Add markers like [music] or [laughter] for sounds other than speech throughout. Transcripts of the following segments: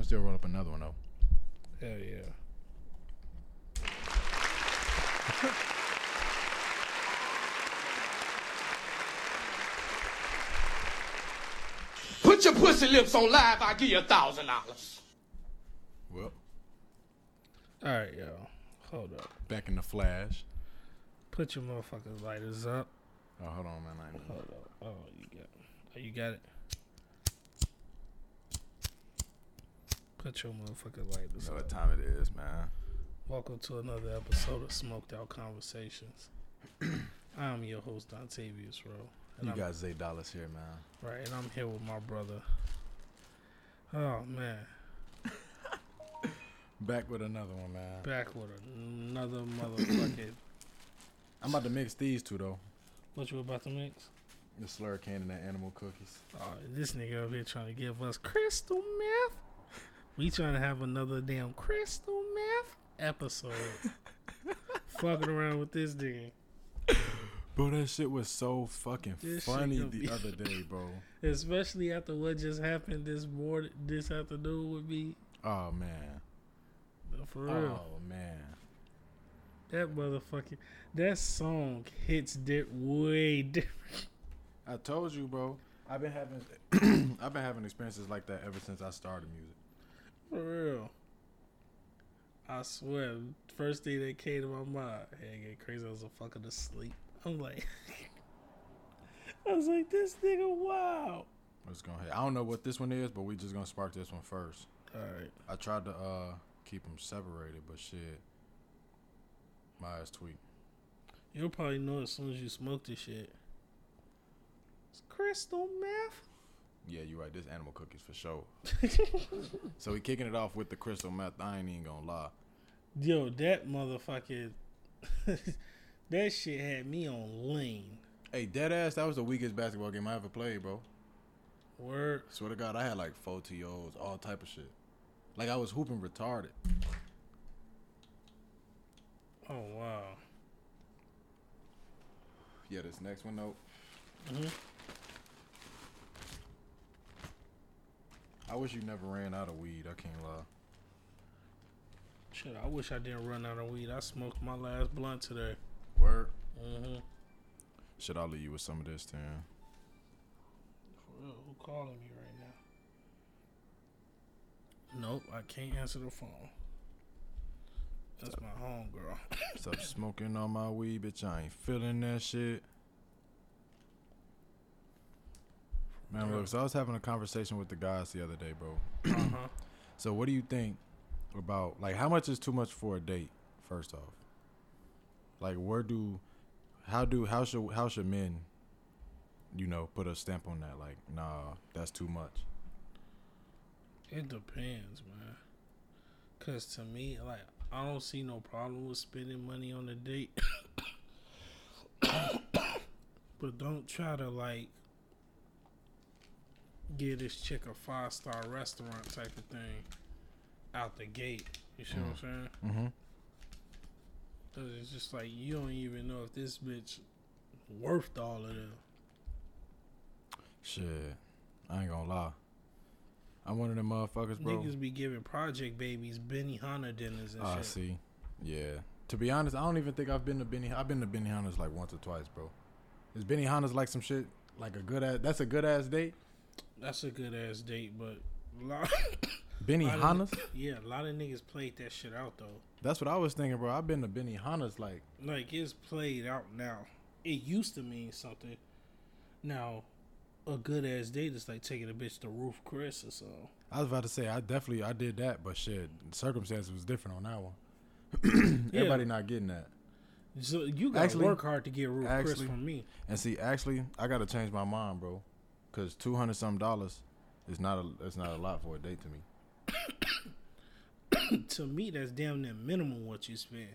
gonna still roll up another one though. Hell yeah. Put your pussy lips on live, I'll give you a thousand dollars. Well, All right, yo. Hold up. back in the flash. Put your motherfucking lighters up. Oh, hold on, man. I ain't Hold up. Oh, you got. Oh, you got it. Put your motherfucking lighters know what time it is, man. Welcome to another episode of Smoked Out Conversations. [clears throat] I'm your host Dontavius Rowe. And You I'm, got Zay Dollars here, man. right, and I'm here with my brother. Oh man, [laughs] Back with another one, man. back with another motherfucking. [clears throat] I'm about to mix these two though. What you about to mix? The slurricane and the animal cookies. Oh, this nigga over here trying to give us crystal meth. We trying to have another damn crystal meth episode. [laughs] Fucking around with this nigga. Bro, that shit was so fucking This funny the be- other day, [laughs] bro. Especially after what just happened this morning, this afternoon with me. Oh man. For real. Oh man. That motherfucking that song hits di- way different. I told you, bro. I've been having [clears throat] I've been having experiences like that ever since I started music. For real. I swear, first thing that came to my mind, hey, get crazy. I was a fucking asleep. I'm like, [laughs] I was like, this nigga, wow. Let's go ahead. I don't know what this one is, but we just gonna spark this one first. All right, I tried to uh keep them separated, but shit, my ass tweaked. you'll probably know as soon as you smoke this shit. It's crystal meth. Yeah, you're right. This animal cookies for sure. [laughs] so we kicking it off with the crystal meth. I ain't even gonna lie. Yo, that motherfucker, [laughs] that shit had me on lean. Hey, dead ass. That was the weakest basketball game I ever played, bro. Word. Swear to God, I had like four TOs, all type of shit. Like I was hooping retarded. Oh wow. Yeah, this next one though. hmm I wish you never ran out of weed. I can't lie. Shit, I wish I didn't run out of weed. I smoked my last blunt today. Word. Mm-hmm. Should I leave you with some of this then? For real, who calling me right now? Nope, I can't answer the phone. That's my home girl. Stop smoking on my weed, bitch. I ain't feeling that shit. Man, look, so I was having a conversation with the guys the other day, bro. uh-huh. [clears throat] So what do you think about like how much is too much for a date, first off? Like where do how do how should how should men, you know, put a stamp on that? Like, nah, that's too much. It depends, man. Cause to me, like, I don't see no problem with spending money on a date. [coughs] but don't try to like give this chick a five star restaurant type of thing out the gate. You see what I'm saying? Mm-hmm. Cause it's just like you don't even know if this bitch worth all of them. Shit, I ain't gonna lie. I'm one of them motherfuckers, bro. Niggas be giving project babies Benihana dinners and Ah, shit. I see, yeah. To be honest, I don't even think I've been to Benny. I've been to Benihana's like once or twice, bro. Is Benihana's like some shit like a good ass? That's a good ass date. That's a good ass date, but a lot, [coughs] Benihana's. yeah, a lot of niggas played that shit out though. That's what I was thinking, bro. I've been to Benihana's like Like it's played out now. It used to mean something. Now, a good ass date is like taking a bitch to Ruth Chris or something. I was about to say, I definitely I did that, but shit, circumstances was different on that one. [coughs] Yeah. Everybody not getting that. So you gotta Actually- work hard to get Ruth Chris actually- from me. And see, actually, I got to change my mind, bro, because two hundred some dollars is not a it's not a lot for a date to me. [coughs] to me, that's damn near minimum what you spend.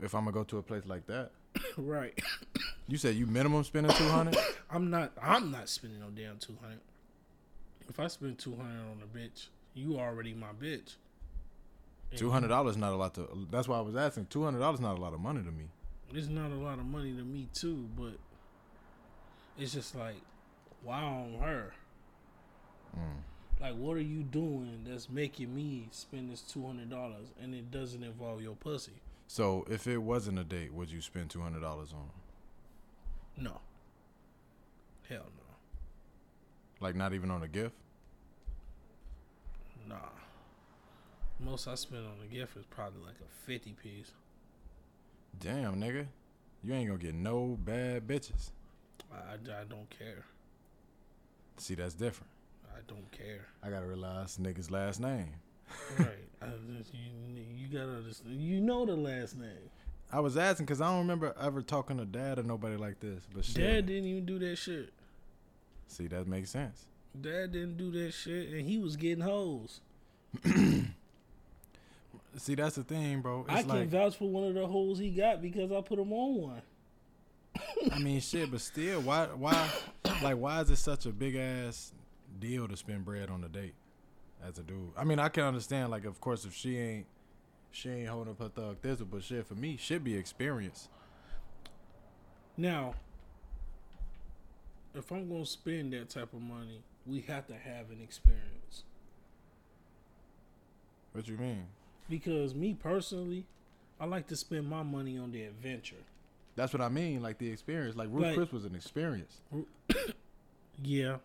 If I'm gonna go to a place like that, [coughs] right. [coughs] you said you minimum spending two hundred. I'm not. I'm not spending no damn two hundred. If I spend two hundred on a bitch, you already my bitch. Two hundred dollars not a lot to. That's why I was asking. Two hundred dollars not a lot of money to me. It's not a lot of money to me too, but it's just like, why on her? Mm. Like, what are you doing that's making me spend this two hundred dollars, and it doesn't involve your pussy? So if it wasn't a date, would you spend two hundred dollars on? No. Hell no. Like not even on a gift? Nah. Most I spend on a gift is probably like a fifty piece. Damn, nigga. You ain't gonna get no bad bitches. I, I don't care. See, that's different. I don't care. I gotta realize nigga's last name. right. [laughs] Just, you, you gotta understand. You know the last name. I was asking because I don't remember ever talking to dad or nobody like this. But shit. Dad didn't even do that shit. See, that makes sense. Dad didn't do that shit, and he was getting hoes. [clears throat] See, that's the thing, bro. It's I can like, vouch for one of the holes he got because I put him on one. I mean, shit, but still, why, why, [laughs] like, why is it such a big ass deal to spend bread on a date as a dude? I mean, I can understand, like, of course, if she ain't, she ain't holding up her thug thistle, but shit, for me, should be experience. Now, if I'm gonna spend that type of money, we have to have an experience. What you mean? Because me personally, I like to spend my money on the adventure. That's what I mean, like the experience. Like Ruth Like- Chris was an experience. [coughs] Yeah,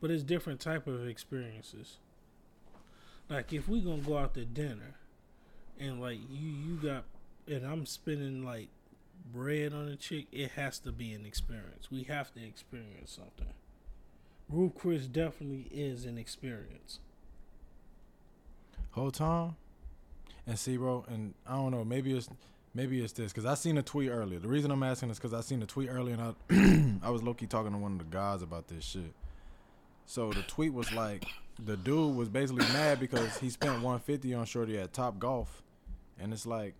but it's different type of experiences. Like if we gonna go out to dinner, and like you you got, and I'm spending like bread on a chick, it has to be an experience. We have to experience something. Ruth Chris definitely is an experience. whole time. And see, bro, and I don't know, maybe it's maybe it's this because I seen a tweet earlier. The reason I'm asking is because I seen a tweet earlier, and I [clears throat] I was low key talking to one of the guys about this shit. So the tweet was like, the dude was basically mad because he spent 150 on Shorty at Topgolf, and it's like,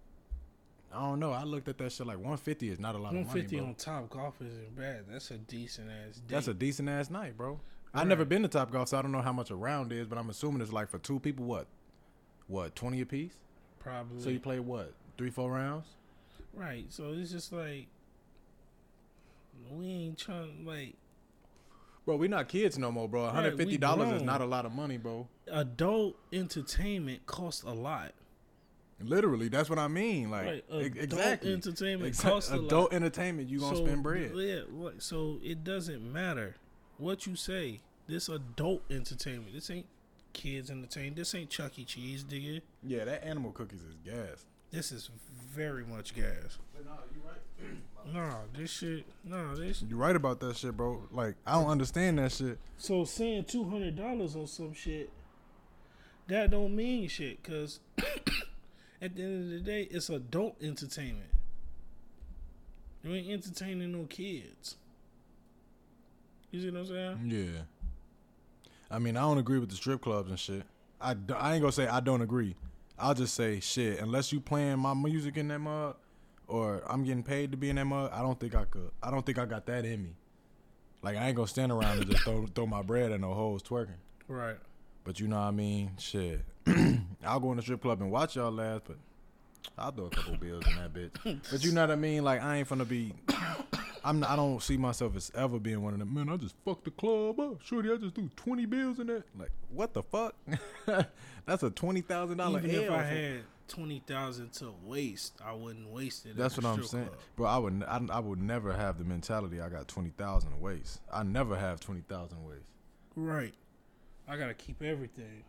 I don't know. I looked at that shit like 150 is not a lot of money, 150 bro. on Topgolf isn't bad. That's a decent ass. Date. That's a decent ass night, bro. I've never been to Topgolf, so I don't know how much a round is, but I'm assuming it's like for two people, what, what, 20 apiece? probably So you play what? Three, four rounds? right. So it's just like we ain't trying like Bro, we not kids no more, bro. Right, Hundred fifty dollars is not a lot of money, bro. adult entertainment costs a lot. Literally, that's what I mean. Like Right, adult exactly. entertainment costs a adult lot. entertainment, you gonna So, spend bread. Yeah, so it doesn't matter what you say. This adult entertainment. This ain't kids entertainment. This ain't Chuck E. Cheese, nigga. Yeah, that animal cookies is gas. This is very much gas. [clears throat] Nah, this shit. Nah, this. You right about that shit, bro. Like I don't understand that shit. So saying two hundred dollars on some shit, that don't mean shit. Cause [coughs] at the end of the day, it's adult entertainment. You ain't entertaining no kids. You see what I'm saying? Yeah. I mean, I don't agree with the strip clubs and shit. I, I ain't gonna say I don't agree. I'll just say shit. Unless you playing my music in that mug, or I'm getting paid to be in that mug, I don't think I could. I don't think I got that in me. Like I ain't gonna stand around and just throw [laughs] throw my bread at no hoes twerking. Right. But you know what I mean? Shit. [clears throat] I'll go in the strip club and watch y'all laugh, but I'll throw a couple bills in that bitch. But you know what I mean? Like I ain't finna be. [coughs] I'm. I don't see myself as ever being one of them. Man, I just fucked the club up. Shorty, I just threw twenty bills in that. Like what the fuck? [laughs] That's a twenty thousand dollar Even if I had twenty thousand to waste, I wouldn't waste it. That's what I'm saying, club. bro. I would. I, I would never have the mentality. I got twenty thousand to waste. I never have twenty thousand to waste. Right. I gotta keep everything.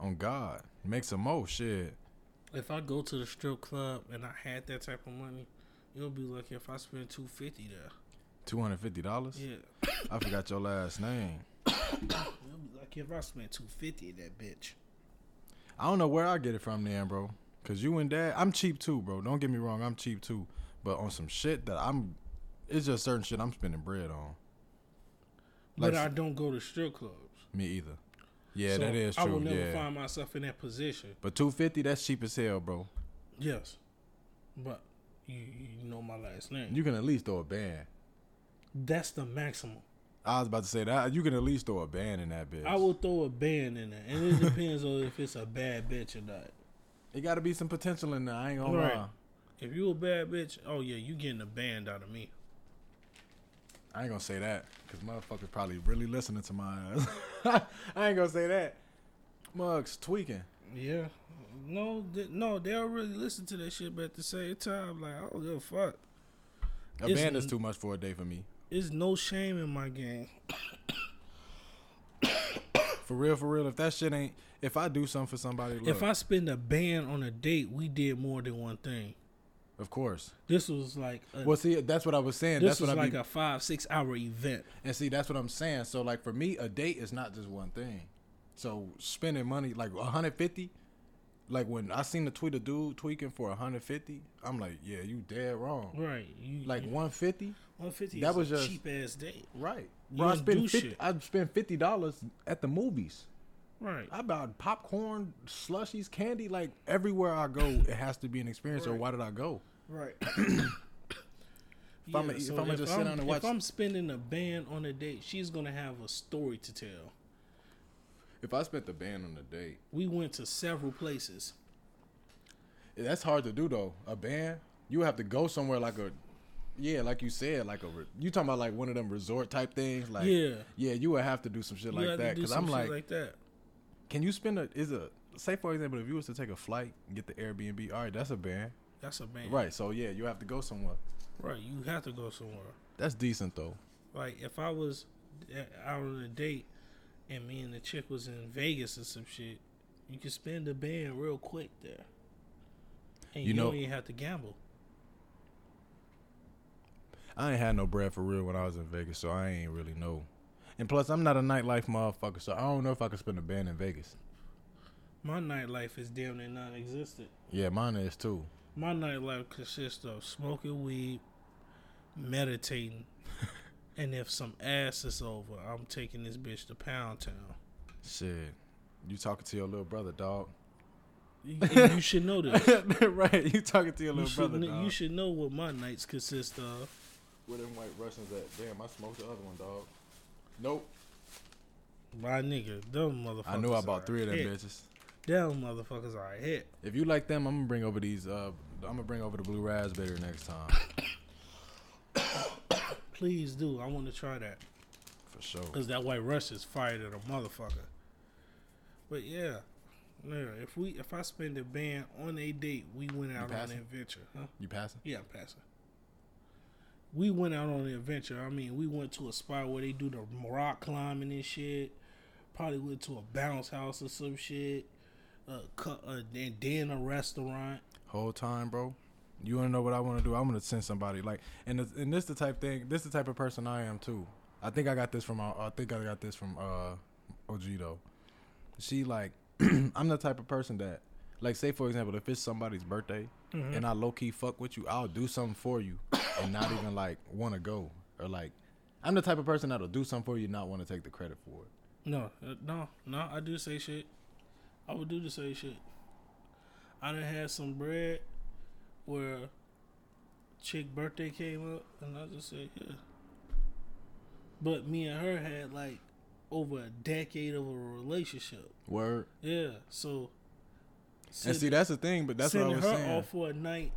On God, make some more shit. If I go to the strip club and I had that type of money, it'll be like if I spend two fifty there. Two hundred fifty dollars. Yeah. I forgot your last name. [coughs] It'll be like if I spent two fifty that bitch. I don't know where I get it from then, bro. Cause you and dad, I'm cheap too, bro. Don't get me wrong, I'm cheap too. But on some shit that I'm, it's just certain shit I'm spending bread on. But Like- I don't go to strip clubs. Me either. Yeah, So that is true. I will never yeah. find myself in that position. but two fifty, that's cheap as hell, bro. Yes. But you, you know my last name. You can at least throw a band. That's the maximum. I was about to say that you can at least throw a band in that bitch. I will throw a band in there, and it depends on if it's a bad bitch or not. It got to be some potential in there. I ain't gonna Right. lie. If you a bad bitch, oh yeah, you getting a band out of me. I ain't gonna say that because motherfuckers probably really listening to my ass. [laughs] I ain't gonna say that. Mugs tweaking. Yeah. No, th- no, they don't really listen to that shit, but at the same time, like I don't give a fuck. A It's band is too much for a day for me. It's no shame in my game. [coughs] For real, for real. If that shit ain't, if I do something for somebody, look, If I spend a band on a date, we did more than one thing. Of course. This was like a, Well, see, that's what I was saying. this that's was what I like be, a five six hour event. and see, that's what I'm saying. So, like for me, a date is not just one thing. So spending money like 150, like when I seen the tweet a dude tweaking for 150, I'm like, yeah, you dead wrong. Right. You Like 150, one fifty. that That was just- cheap ass date. right? You Bro, I spent 50, shit. I spent fifty dollars at the movies. Right. I bought popcorn, slushies, candy. Like everywhere I go, it has to be an experience. Or why did I go? Right. [coughs] If I'ma- if I'ma just sit down and watch- If I'm spending a band on a date, she's gonna have a story to tell. If I spent the band on a date, We went to several places. that's hard to do though. A band, you have to go somewhere like a, yeah, like you said, like a. re- You talking about like one of them resort type things? Like Yeah. yeah, you would have to do some shit You like that. Because I'm like, like that. can you spend a? Is a say for example, if you was to take a flight and get the Airbnb, all right, that's a band, That's a band. right? So yeah, you have to go somewhere. Right. You have to go somewhere. That's decent though. Like if I was uh, out on a date and me and the chick was in Vegas or some shit, you could spend a band real quick there. And You you, know- don't even have to gamble. I ain't had no bread for real when I was in Vegas, so I ain't really know. And plus, I'm not a nightlife motherfucker, so I don't know if I could spend a band in Vegas. My nightlife is damn near non-existent. Yeah, mine is too. My nightlife consists of smoking weed, meditating, [laughs] and if some ass is over, I'm taking this bitch to Pound Town. Shit, you talking to your little brother, dog? You, you should know this. [laughs] right, you talking to your little should, brother, kn- dog? you should know what my nights consist of. Where them white Russians at? Damn, I smoked the other one, dog. Nope. My nigga, them motherfuckers. I knew I bought three of them hit. bitches. Them motherfuckers are a hit. If you like them, I'm gonna bring over these. Uh, I'm gonna bring over the blue raspberry next time [coughs] Please do. I want to try that. for sure. Because that white rush is fire to a motherfucker. But yeah. Yeah, if we if I spend a band on a date, we went out on an adventure. Huh? You passing? Yeah, I'm passing. We went out on an adventure. I mean, we went to a spot where they do the rock climbing and shit. Probably went to a bounce house or some shit. Uh, cu- uh, and then a restaurant. Whole time, bro. You wanna know what I want to do? I'm gonna send somebody like, and and this the type thing. This the type of person I am too. I think I got this from. uh, I think I got this from uh, OG though. She like, [clears throat] I'm the type of person that, like, say for example, if it's somebody's birthday Mm-hmm. and I low key fuck with you, I'll do something for you and not [coughs] even like want to go or like. I'm the type of person that'll do something for you, and not want to take the credit for it. No, uh, no, no. I do say shit. I would do the same shit. I done had some bread where chick birthday came up, and I just said yeah. But me and her had like over a decade of a relationship. Word. Yeah, so. And see, that's the thing, but that's what I was her saying. off for a night.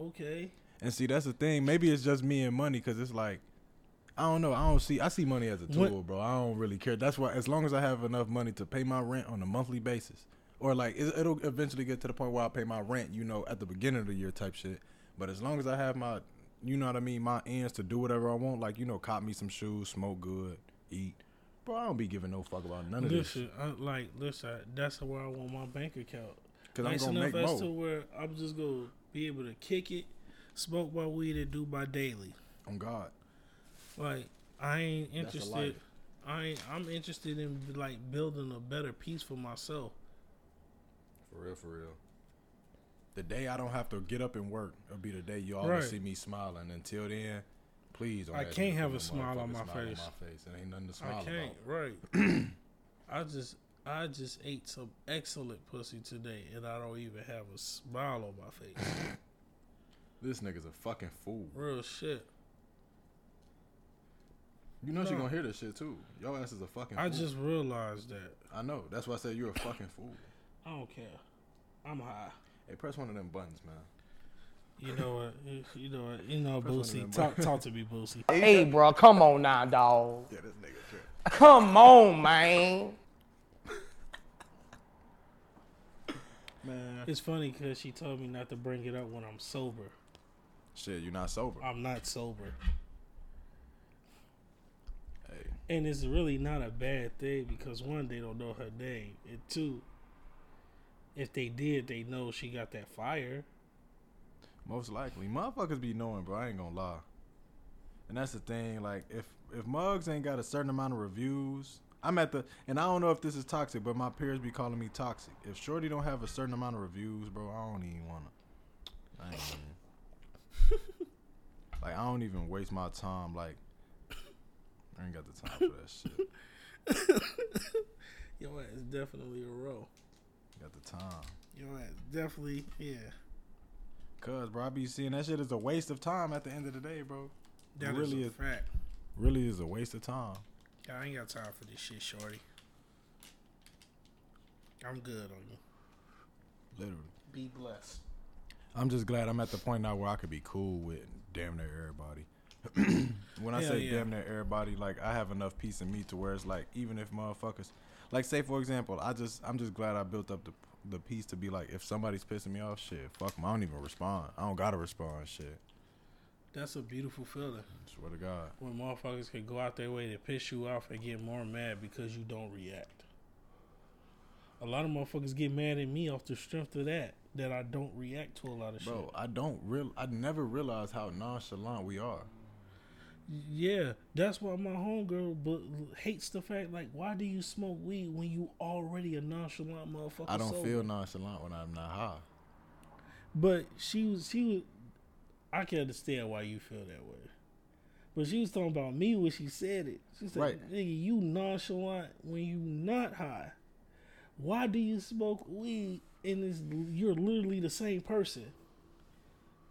Okay. And see, that's the thing. Maybe it's just me and money because it's like, I don't know. I don't see. I see money as a tool, What- bro. I don't really care. That's why, as long as I have enough money to pay my rent on a monthly basis, or like it, it'll eventually get to the point where I pay my rent, you know, at the beginning of the year type shit. But as long as I have my, you know what I mean, my ends to do whatever I want, like you know, cop me some shoes, smoke good, eat. Bro, I don't be giving no fuck about none of this. Listen, I, like, listen, that's where I want my bank account. Cause nice I'm gonna enough make as to where I'm just gonna be able to kick it, smoke my weed, and do my daily. On God, Like I ain't interested. I ain't, I'm interested in like building a better piece for myself. For real, for real. The day I don't have to get up and work, it'll be the day you always Right. see me smiling. Until then, please don't. I can't have a smile on my smile face. On my face, it ain't nothing to smile I can't. about. Right. [clears throat] I just I just ate some excellent pussy today, and I don't even have a smile on my face. [laughs] This nigga's a fucking fool. Real shit. You know she gonna hear this shit too. Your ass is a fucking. I fool. just realized that. I know. That's why I said you're a fucking fool. I don't care. I'm high. Hey, press one of them buttons, man. You know what? You- You know what? You know, First Boosie. Talk, talk to me, Boosie. Hey, bro, come on now, dog. Yeah, this nigga trip. Come on, man. Man. It's funny because she told me not to bring it up when I'm sober. Shit, you're not sober. I'm not sober. Hey. And it's really not a bad thing because one, they don't know her name, and two, if they did, they know she got that fire. Most likely. Motherfuckers be knowing, bro. I ain't gonna lie. And that's the thing, like if if Mugs ain't got a certain amount of reviews, I'm at the and I don't know if this is toxic, but my peers be calling me toxic. If Shorty don't have a certain amount of reviews, bro, I don't even wanna I [laughs] like I don't even waste my time like I ain't got the time for that shit. [laughs] Yo, is definitely a row. Got the time. Your ass definitely, yeah. Cause bro, I be seeing that shit is a waste of time at the end of the day, bro. That it is really a is fact. really is a waste of time. Yeah, I ain't got time for this shit, shorty. I'm good on you. Literally. Be blessed. I'm just glad I'm at the point now where I could be cool with damn near everybody. [clears throat] when I Hell say yeah. damn near everybody, like I have enough peace in me to where it's like even if motherfuckers, like say for example, I just I'm just glad I built up the the peace to be like if somebody's pissing me off, shit, fuck 'em, I don't even respond. I don't gotta respond, shit. That's a beautiful feeling Swear to God. when motherfuckers can go out their way to piss you off and get more mad because you don't react. A lot of motherfuckers get mad at me off the strength of that, that I don't react to a lot of Bro, shit. Bro, I don't real I never realized how nonchalant we are. Yeah, that's why my homegirl but hates the fact like, why do you smoke weed when you already a nonchalant motherfucker? I don't sober? feel nonchalant when I'm not high. But she was she was I can understand why you feel that way. But she was talking about me when she said it. She said, Right. Nigga, you nonchalant when you not high. Why do you smoke weed and it's, you're literally the same person?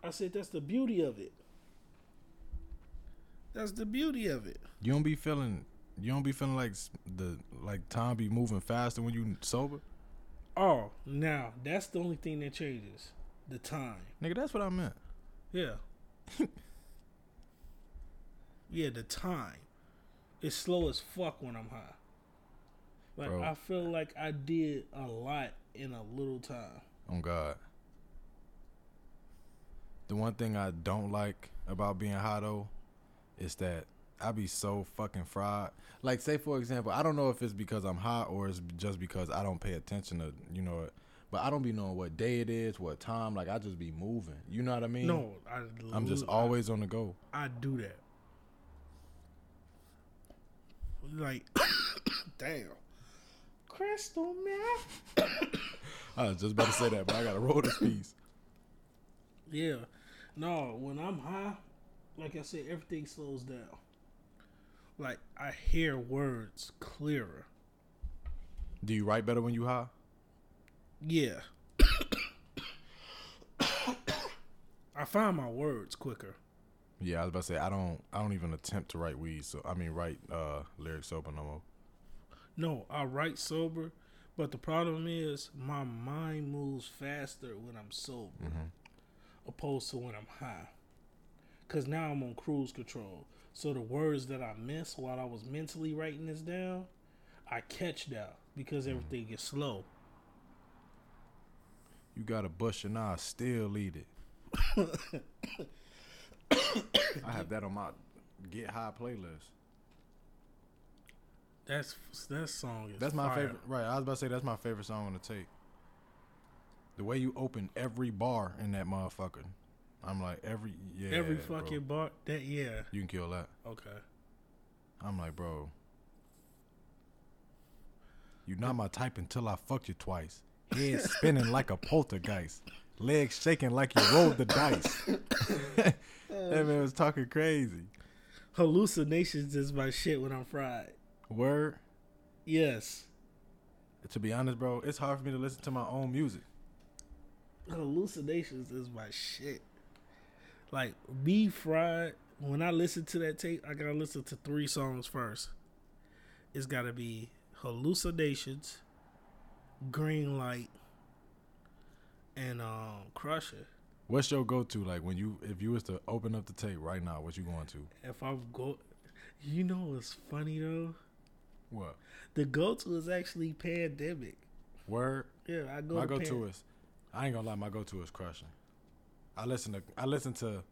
I said that's the beauty of it. That's the beauty of it. You don't be feeling you don't be feeling like the like time be moving faster when you sober? Oh, now that's the only thing that changes. The time. Nigga, that's what I meant. Yeah. [laughs] yeah, the time. It's slow as fuck when I'm high. Like Bro. I feel like I did a lot in a little time. Oh God. The one thing I don't like about being high though is that I be so fucking fried. Like say for example, I don't know if it's because I'm high or it's just because I don't pay attention to you know but I don't be knowing what day it is, what time. Like I just be moving. You know what I mean? No, I I'm just always on the go. I, I do that. Like [coughs] damn. Crystal man. [coughs] I was just about to say that, but I gotta roll this piece. [coughs] Yeah. No, when I'm high, like I said, everything slows down. Like I hear words clearer. Do you write better when you high? Yeah. [coughs] I find my words quicker. Yeah, I was about to say I don't I don't even attempt to write weed, so I mean write uh lyrics sober no more. No, I write sober, but the problem is my mind moves faster when I'm sober, opposed to when I'm high. Cause now I'm on cruise control, so the words that I missed while I was mentally writing this down, I catch now because mm. everything is slow. You got a bush and I still eat it. I have that on my get high playlist. That's that song is That's my fire. favorite. Right, I was about to say that's my favorite song on the tape. The way you open every bar in that motherfucker, I'm like every yeah. Every bro. fucking bar. That yeah. You can kill that. Okay. I'm like, bro. You're not my type until I fucked you twice. Head spinning like a poltergeist. Legs shaking like you rolled the dice. [laughs] that man was talking crazy. Hallucinations is my shit when I'm fried. Word. Yes. To be honest, bro, it's hard for me to listen to my own music. Hallucinations is my shit. Like be fried. When I listen to that tape, I gotta listen to three songs first. It's gotta be hallucinations, green light, and um Crusher. What's your go to like when you if you was to open up the tape right now? What you going to? If I'm go, you know what's funny though? What The go to is actually pandemic. word? Yeah, I go. my to go to is I ain't gonna lie. My go to is crushing. I listen to I listen to.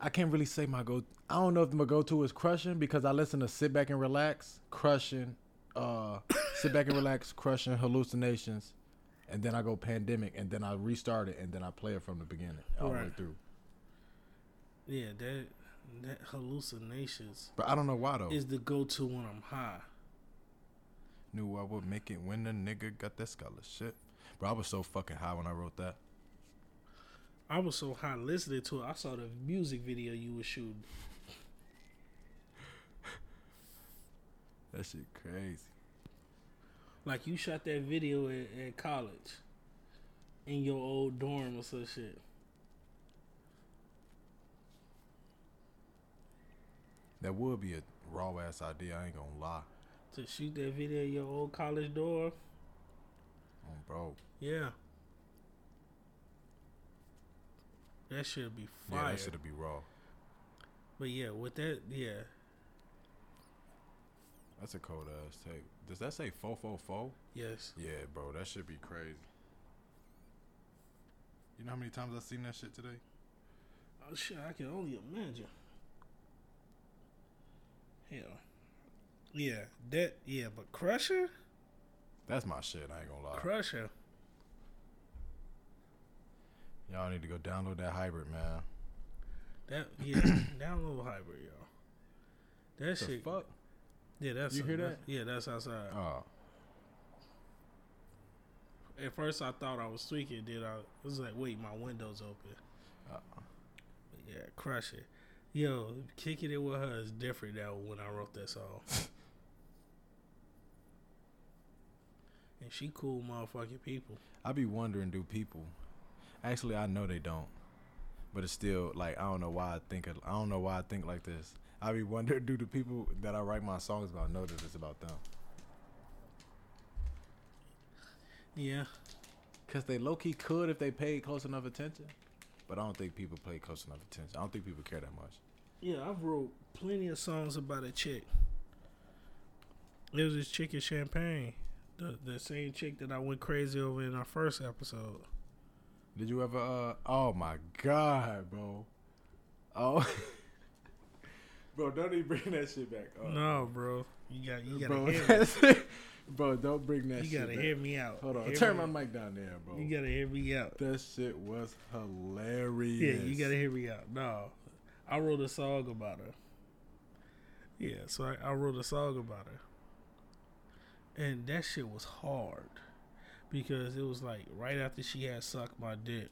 I can't really say my go. I don't know if my go to is crushing because I listen to sit back and relax, crushing, uh, sit back and relax, crushing hallucinations, and then I go pandemic, and then I restart it, and then I play it from the beginning all the way through. Yeah, that that hallucinations But I don't know why though. is the go to when I'm high. Knew I would make it when the nigga got that scholarship. Bro, I was so fucking high when I wrote that. I was so high listening to it. I saw the music video you was shooting. That shit crazy. Like you shot that video at, at college, in your old dorm or some shit. That would be a raw ass idea. I ain't gonna lie, To shoot that video in your old college dorm. oh, bro. Yeah. That should be fire. Yeah, that should be raw. but yeah, with that, yeah. That's a cold ass tape. Does that say fo fo fo? Yes. Yeah, bro, that should be crazy. You know how many times I've seen that shit today? Oh shit, I can only imagine. Hell. Yeah, that yeah, but Crusher? That's my shit. I ain't gonna lie. Crusher. Y'all need to go download that hybrid, man. That [clears throat] yeah, download hybrid, y'all. That The shit fuck? Yeah, that's You hear that's- that? Yeah, that's outside. Oh, At first I thought I was tweaking, then I it was like, wait, my window's open. Uh. But yeah, crush it. Yo, kicking it with her is different now when I wrote that song. [laughs] and she cool motherfucking people. I be wondering, do people? Actually, I know they don't, but it's still like I don't know why I think it, I don't know why I think like this. I be wondering, [laughs] do the people that I write my songs about know that it's about them? Yeah. Cause they low key could if they paid close enough attention, but I don't think people pay close enough attention. I don't think people care that much. Yeah, I've wrote plenty of songs about a chick. It was this chick in Champaign. The the same chick that I went crazy over in our first episode. Did you ever? uh Oh my god, bro. Oh, [laughs] bro, don't even bring that shit back. up. No, bro. You got you gotta bro, hear me. bro, don't bring that. You shit gotta back. hear me out. Hold on, Hear turn me my mic down there, bro. You gotta hear me out. that shit was hilarious. Yeah, you gotta hear me out. No, I wrote a song about her. Yeah, so I, I wrote a song about her, and that shit was hard because it was like right after she had sucked my dick,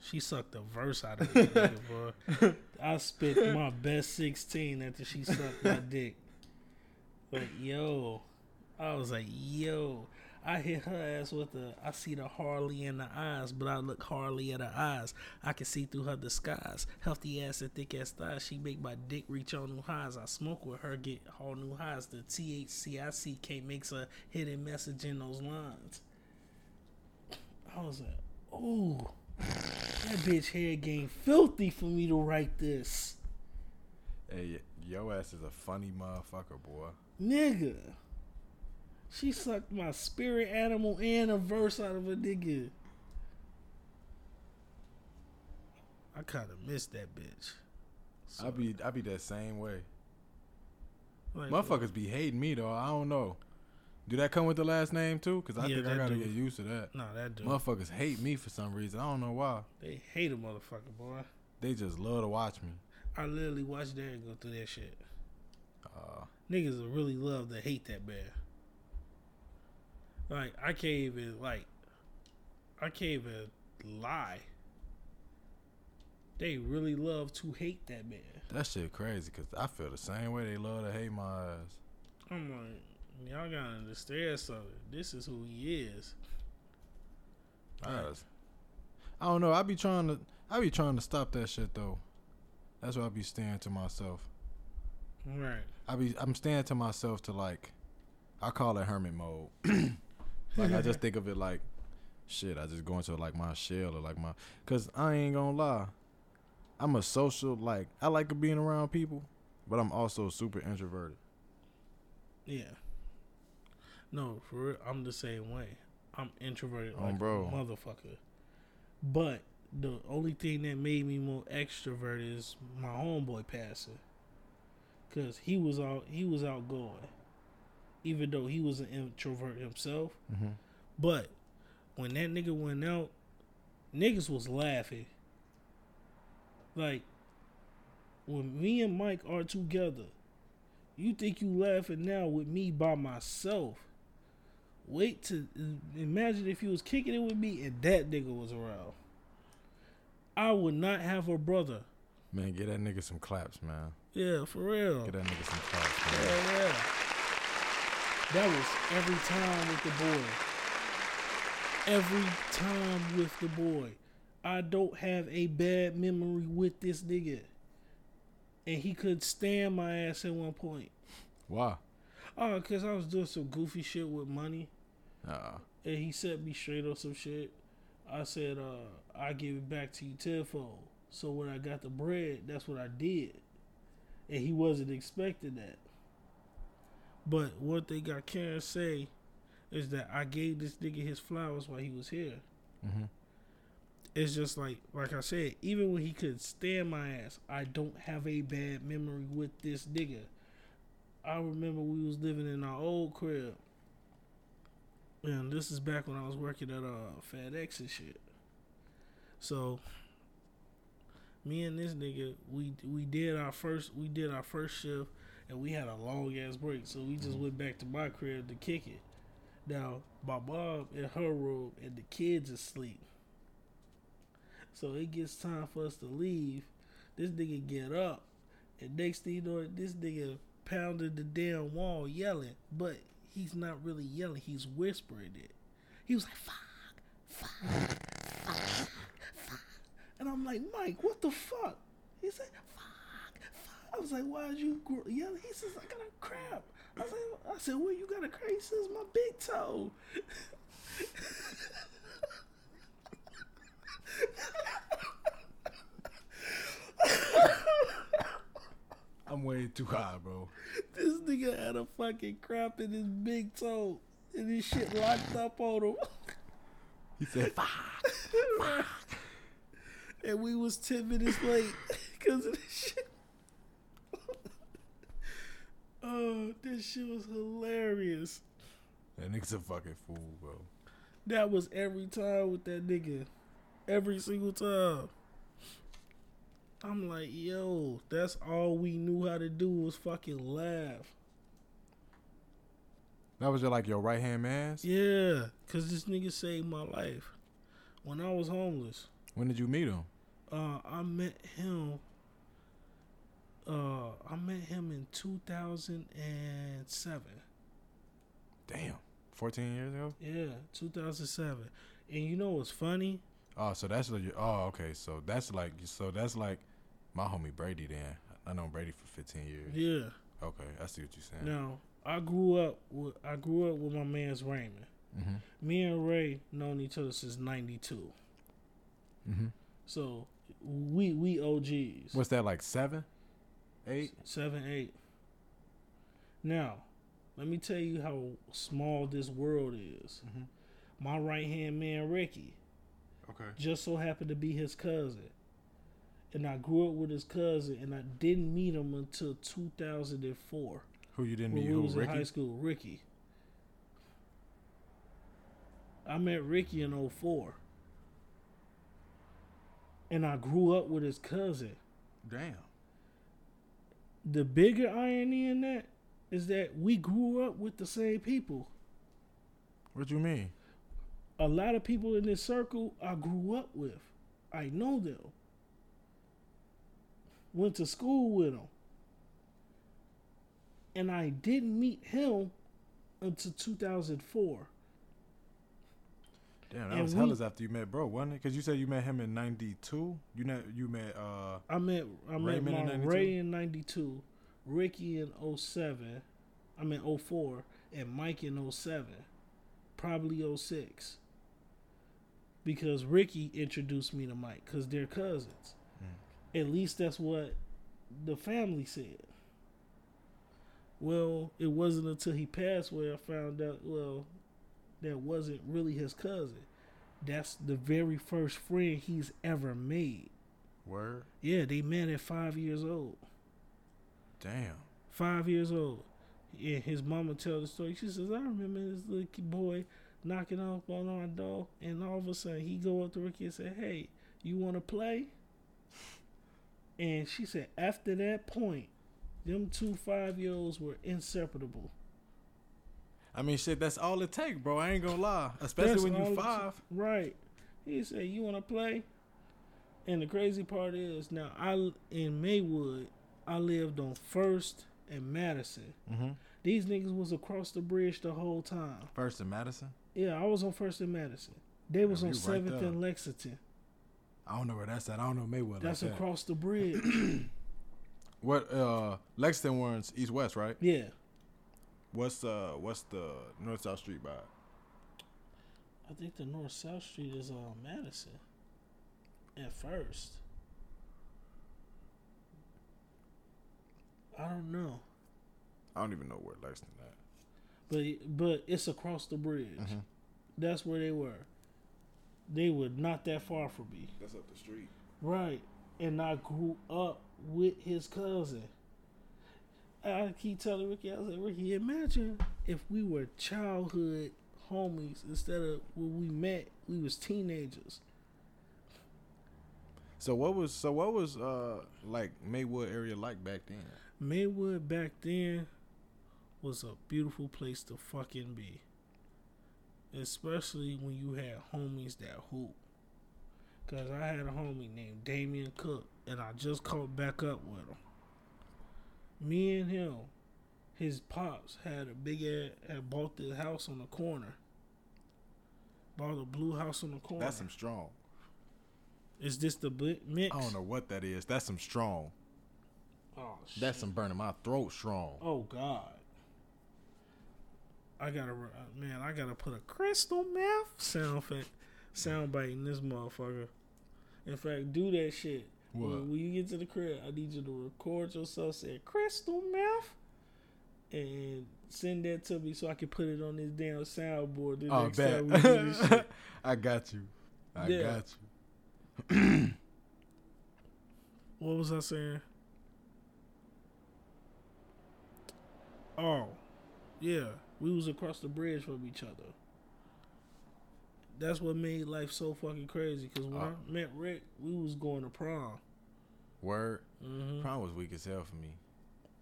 she sucked the verse out of it, nigga, [laughs] bro. I spit my best sixteen after she sucked my [laughs] dick. Like yo, I was like yo. I hit her ass with the I see the Harley in the eyes, but I look Harley at her eyes. I can see through her disguise. Healthy ass and thick ass thighs. She make my dick reach on new highs. I smoke with her, get all new highs. The THC I see K makes a hidden message in those lines. I was like, oh, that bitch head game filthy for me to write this. Hey, yo ass is a funny motherfucker, boy. Nigga. She sucked my spirit animal and a verse out of a nigga. I kind of missed that bitch. I be I be that same way. Like, Motherfuckers be hating me though. I don't know. Do that come with the last name too? Cause I Yeah, think I gotta do. get used to that. No, that dude. Motherfuckers hate me for some reason. I don't know why. They hate a motherfucker, boy. They just love to watch me. I literally watched Darren go through that shit. Uh, Niggas will really love to hate that bad. Like, I can't even, like, I can't even lie. They really love to hate that man. that shit crazy. Cause I feel the same way. They love to hate my ass. I'm like, y'all gotta understand something. This is who he is. I, Right. I don't know. I be trying to. I be trying to stop that shit though. That's why I be staying to myself. Right. I be. I'm staying to myself to like. I call it hermit mode. [clears throat] like I just [laughs] think of it like, shit, I just go into like my shell or like my, cause I ain't gonna lie, I'm a social like I like being around people, but I'm also super introverted. Yeah. No, for real, I'm the same way. I'm introverted Oh, like bro. a motherfucker. But the only thing that made me more extroverted is my homeboy passing. Cause he was out he was outgoing. Even though he was an introvert himself. Mm-hmm. But when that nigga went out, niggas was laughing. Like when me and Mike are together, you think you laughing now with me by myself. Wait to imagine if you was kicking it with me and that nigga was around. I would not have a brother. Man, get that nigga some claps, man. Yeah, for real. Get that nigga some claps, man. Yeah, yeah. That was every time with the boy. Every time with the boy. I don't have a bad memory with this nigga. And he could stand my ass at one point. Why? Uh, oh, because I was doing some goofy shit with money. Uh, And he set me straight on some shit. I said, uh, I give it back to you tenfold. So when I got the bread, that's what I did. And he wasn't expecting that. But one thing I can say is that I gave this nigga his flowers while he was here. mm-hmm. It's just like, like I said, even when he could stand my ass, I don't have a bad memory with this nigga. I remember we was living in our old crib. And this is back when I was working at uh FedEx and shit. So me and this nigga, we we did our first we did our first shift and we had a long ass break. So we just went back to my crib to kick it. Now my mom in her room and the kids asleep. So it gets time for us to leave. This nigga get up, and next thing you know, this nigga pounded the damn wall yelling, but he's not really yelling. He's whispering it. He was like, "Fuck, fuck, fuck, fuck," and I'm like, "Mike, what the fuck?" He said, "Fuck, fuck." I was like, "Why did you yelling?" He says, "I got a crap." I was like, "I said, where you got a crap?" He says, "My big toe." I'm way too high, bro. This nigga had a fucking crap in his big toe, and his shit locked up on him. He said, "Fuck." and we was ten minutes late [laughs] because of this shit. oh, this shit was hilarious. That nigga's a fucking fool, bro. That was every time with that nigga, every single time. I'm like, yo, that's all we knew how to do was fucking laugh. That was your like your right hand man. Yeah, cause this nigga saved my life when I was homeless. When did you meet him? Uh, I met him. Uh, I met him in 2007. Damn, 14 years ago. Yeah, 2007. And you know what's funny? Oh, so that's like, your- oh, okay. So that's like, so that's like my homie Brady. Then I know Brady for 15 years. Yeah. Okay, I see what you're saying. Now I grew up with I grew up with my man's Raymond. Mm-hmm. Me and Ray known each other since '92. Mm-hmm. So we we OGs. What's that like seven, eight? Seven, eight. Now, let me tell you how small this world is. Mhm. My right hand man, Ricky, Okay. just so happened to be his cousin. And I grew up with his cousin, and I didn't meet him until 2004 Who you didn't meet? Who was Ricky? in high school. Ricky. I met Ricky in 04. And I grew up with his cousin. Damn. the bigger irony in that is that we grew up with the same people. What do you mean? A lot of people in this circle I grew up with. I know them. Went to school with him. And I didn't meet him until 2004. Damn, that And was we- hellas after you met bro, wasn't it? Because you said you met him in '92. You met you met. uh I met I met Raymond in 92? Ray in 92, Ricky in 07, I mean 04, and Mike in 07, probably 06. because Ricky introduced me to Mike because they're cousins. At least that's what the family said. Well, it wasn't until he passed where I found out. Well, that wasn't really his cousin. That's the very first friend he's ever made. Word. Yeah, they met at five years old. Damn. Five years old. And his mama tell the story. She says, I remember this little boy knocking off on our door, and all of a sudden he go up to Ricky and say, Hey, you want to play? And she said, after that point, them two five year olds were inseparable. I mean, shit. That's all it take, bro. I ain't gonna lie. Especially That's when you five. Right. He said, "You want to play?" And the crazy part is, now I in Maywood, I lived on First and Madison. Mm-hmm. These niggas was across the bridge the whole time. First and Madison. Yeah, I was on First and Madison. They was Yeah, on you right Seventh and Lexington. I don't know where that's at. I don't know Mayweather. That's like that. across the bridge. [clears throat] What? Uh, Lexington one's east west, right? yeah, What's uh, what's the north south street by? I think the North South Street is on Madison. At first, I don't know. I don't even know where Lexington at. But but it's across the bridge. Mhm. That's where they were. They were not that far from me. That's up the street. Right. And I grew up with his cousin. I keep telling Ricky, I was like, Ricky, imagine if we were childhood homies instead of when we met, we was teenagers. So what was so what was uh like Maywood area like back then? Maywood back then was a beautiful place to fucking be. Especially when you had homies that hoop. Cause I had a homie named Damian Cook and I just caught back up with him. Me and him, his pops had a big ass had bought this house on the corner. Bought a blue house on the corner. That's some strong. Is this the mix? I don't know what that is. That's some strong. Oh, shit. That's some burning my throat strong. Oh God. I gotta uh, man, I gotta put a crystal meth sound effect sound bite in this motherfucker. In fact, do that shit. What? When, when you get to the crib, I need you to record yourself saying crystal meth and send that to me so I can put it on this damn soundboard the Oh, next bet. time we do this [laughs] shit. I got you. I Yeah. got you. [clears throat] What was I saying? Oh, yeah, we was across the bridge from each other. That's what made life so fucking crazy. Cause when Uh. I met Rick, we was going to prom. Word. hmm Prom was weak as hell for me,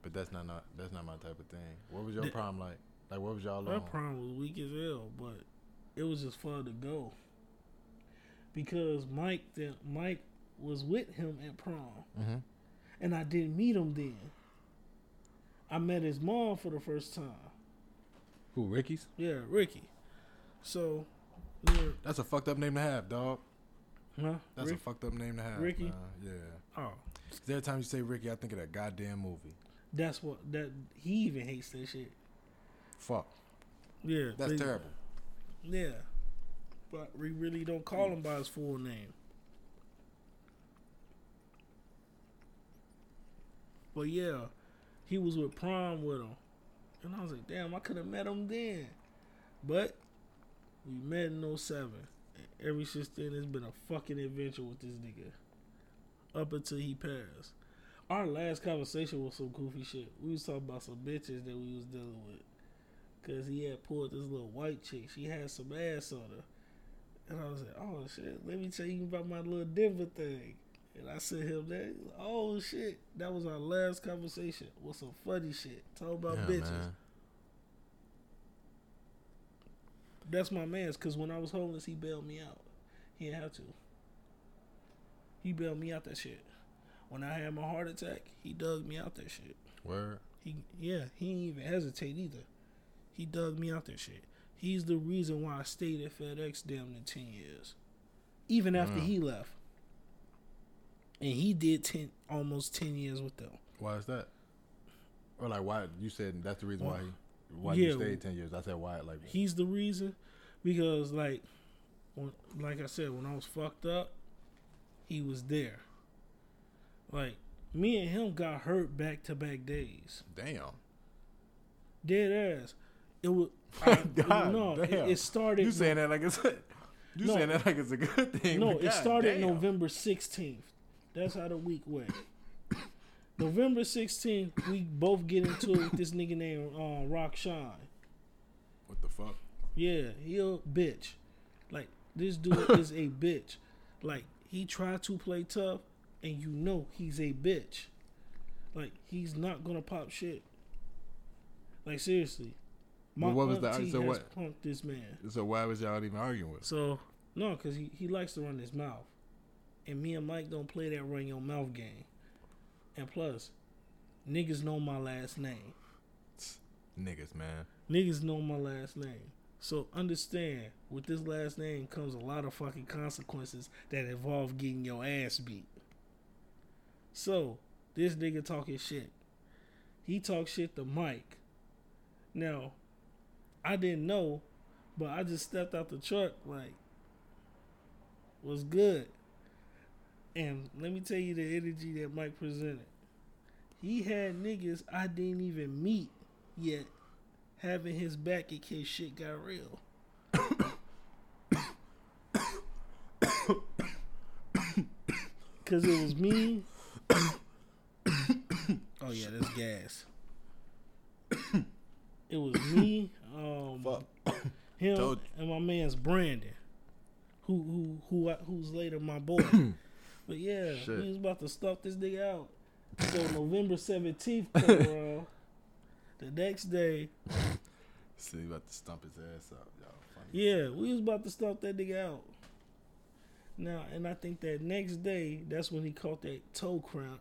but that's not, not that's not my type of thing. What was your The- prom like? Like what was y'all That on? prom was weak as hell, but it was just fun to go. Because Mike, then Mike was with him at prom, Mhm. and I didn't meet him then. I met his mom for the first time. Who? Ricky's? Yeah, Ricky. So, That's a fucked up name to have, dog. huh? That's Rick- a fucked up name to have. Ricky? man. Yeah. oh, Every time you say Ricky, I think of that goddamn movie. that's what that he even hates that shit. Fuck. Yeah, That's they- terrible. Yeah, but we really don't call him by his full name. But yeah, he was with Prime with him, and I was like, damn, I could have met him then. But we met in 07. And ever since then, it's been a fucking adventure with this nigga. Up until he passed. Our last conversation was some goofy shit. We was talking about some bitches that we was dealing with. Cause he had pulled this little white chick. She had some ass on her. And I was like, oh shit, let me tell you about my little Denver thing. And I sent him that. Oh shit. That was our last conversation with some funny shit. Talk about Yeah, bitches. man. That's my man's cause when I was homeless he bailed me out. He didn't have to. He bailed me out that shit. When I had my heart attack, he dug me out that shit. Where? He yeah, he didn't even hesitate either. He dug me out that shit. He's the reason why I stayed at FedEx damn near ten years. Even after he left. And he did ten almost ten years with them. Why is that? Or like why you said that's the reason why he, why Yeah. you stayed ten years. I said why like He's the reason because like when, like I said, when I was fucked up, he was there. Like me and him got hurt back to back days. Damn. Dead ass. It was. [laughs] I, God no, it, it started. You saying that like it's a, you No. saying that like it's a good thing. No, [laughs] it started damn. November 16th. That's how the week went. [coughs] November 16th, we both get into it with this nigga named uh, Rock Shine. What the fuck? Yeah, he a bitch. Like, this dude [coughs] is a bitch. Like, he tried to play tough, and you know he's a bitch. Like, he's not gonna pop shit. Like, seriously. My But what was the- so has what- punked this man. So why was y'all even arguing with? him? So no, because he, he likes to run his mouth, and me and Mike don't play that run your mouth game. And plus, niggas know my last name. Niggas, man. Niggas know my last name. So understand, with this last name comes a lot of fucking consequences that involve getting your ass beat. So this nigga talking shit. He talk shit to Mike. Now, I didn't know, but I just stepped out the truck like, was good. And let me tell you the energy that Mike presented. He had niggas I didn't even meet yet having his back in case shit got real. Cause it was me. oh yeah, that's gas. It was me, um, him, Told- and my man's Brandon, who who who I- who's later my boy. [clears throat] but yeah, Shit. we was about to stuff this nigga out. So [laughs] November seventeenth [laughs] come around. The next day, See, you about to stump his ass up, y'all. Funny. Yeah, we was about to stomp that nigga out. Now, and I think that next day, that's when he caught that toe cramp.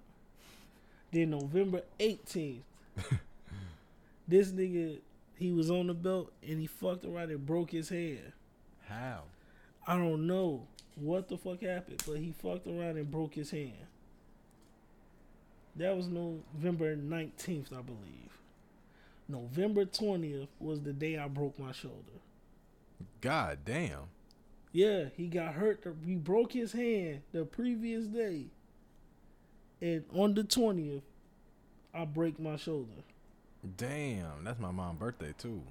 Then November 18th, [laughs] this nigga, he was on the belt and he fucked around and broke his hand. How? I don't know what the fuck happened, but he fucked around and broke his hand. That was November 19th, I believe. November 20th was the day I broke my shoulder. God damn. Yeah, he got hurt. He broke his hand the previous day, and on the twentieth, I break my shoulder. Damn. That's my mom's birthday too.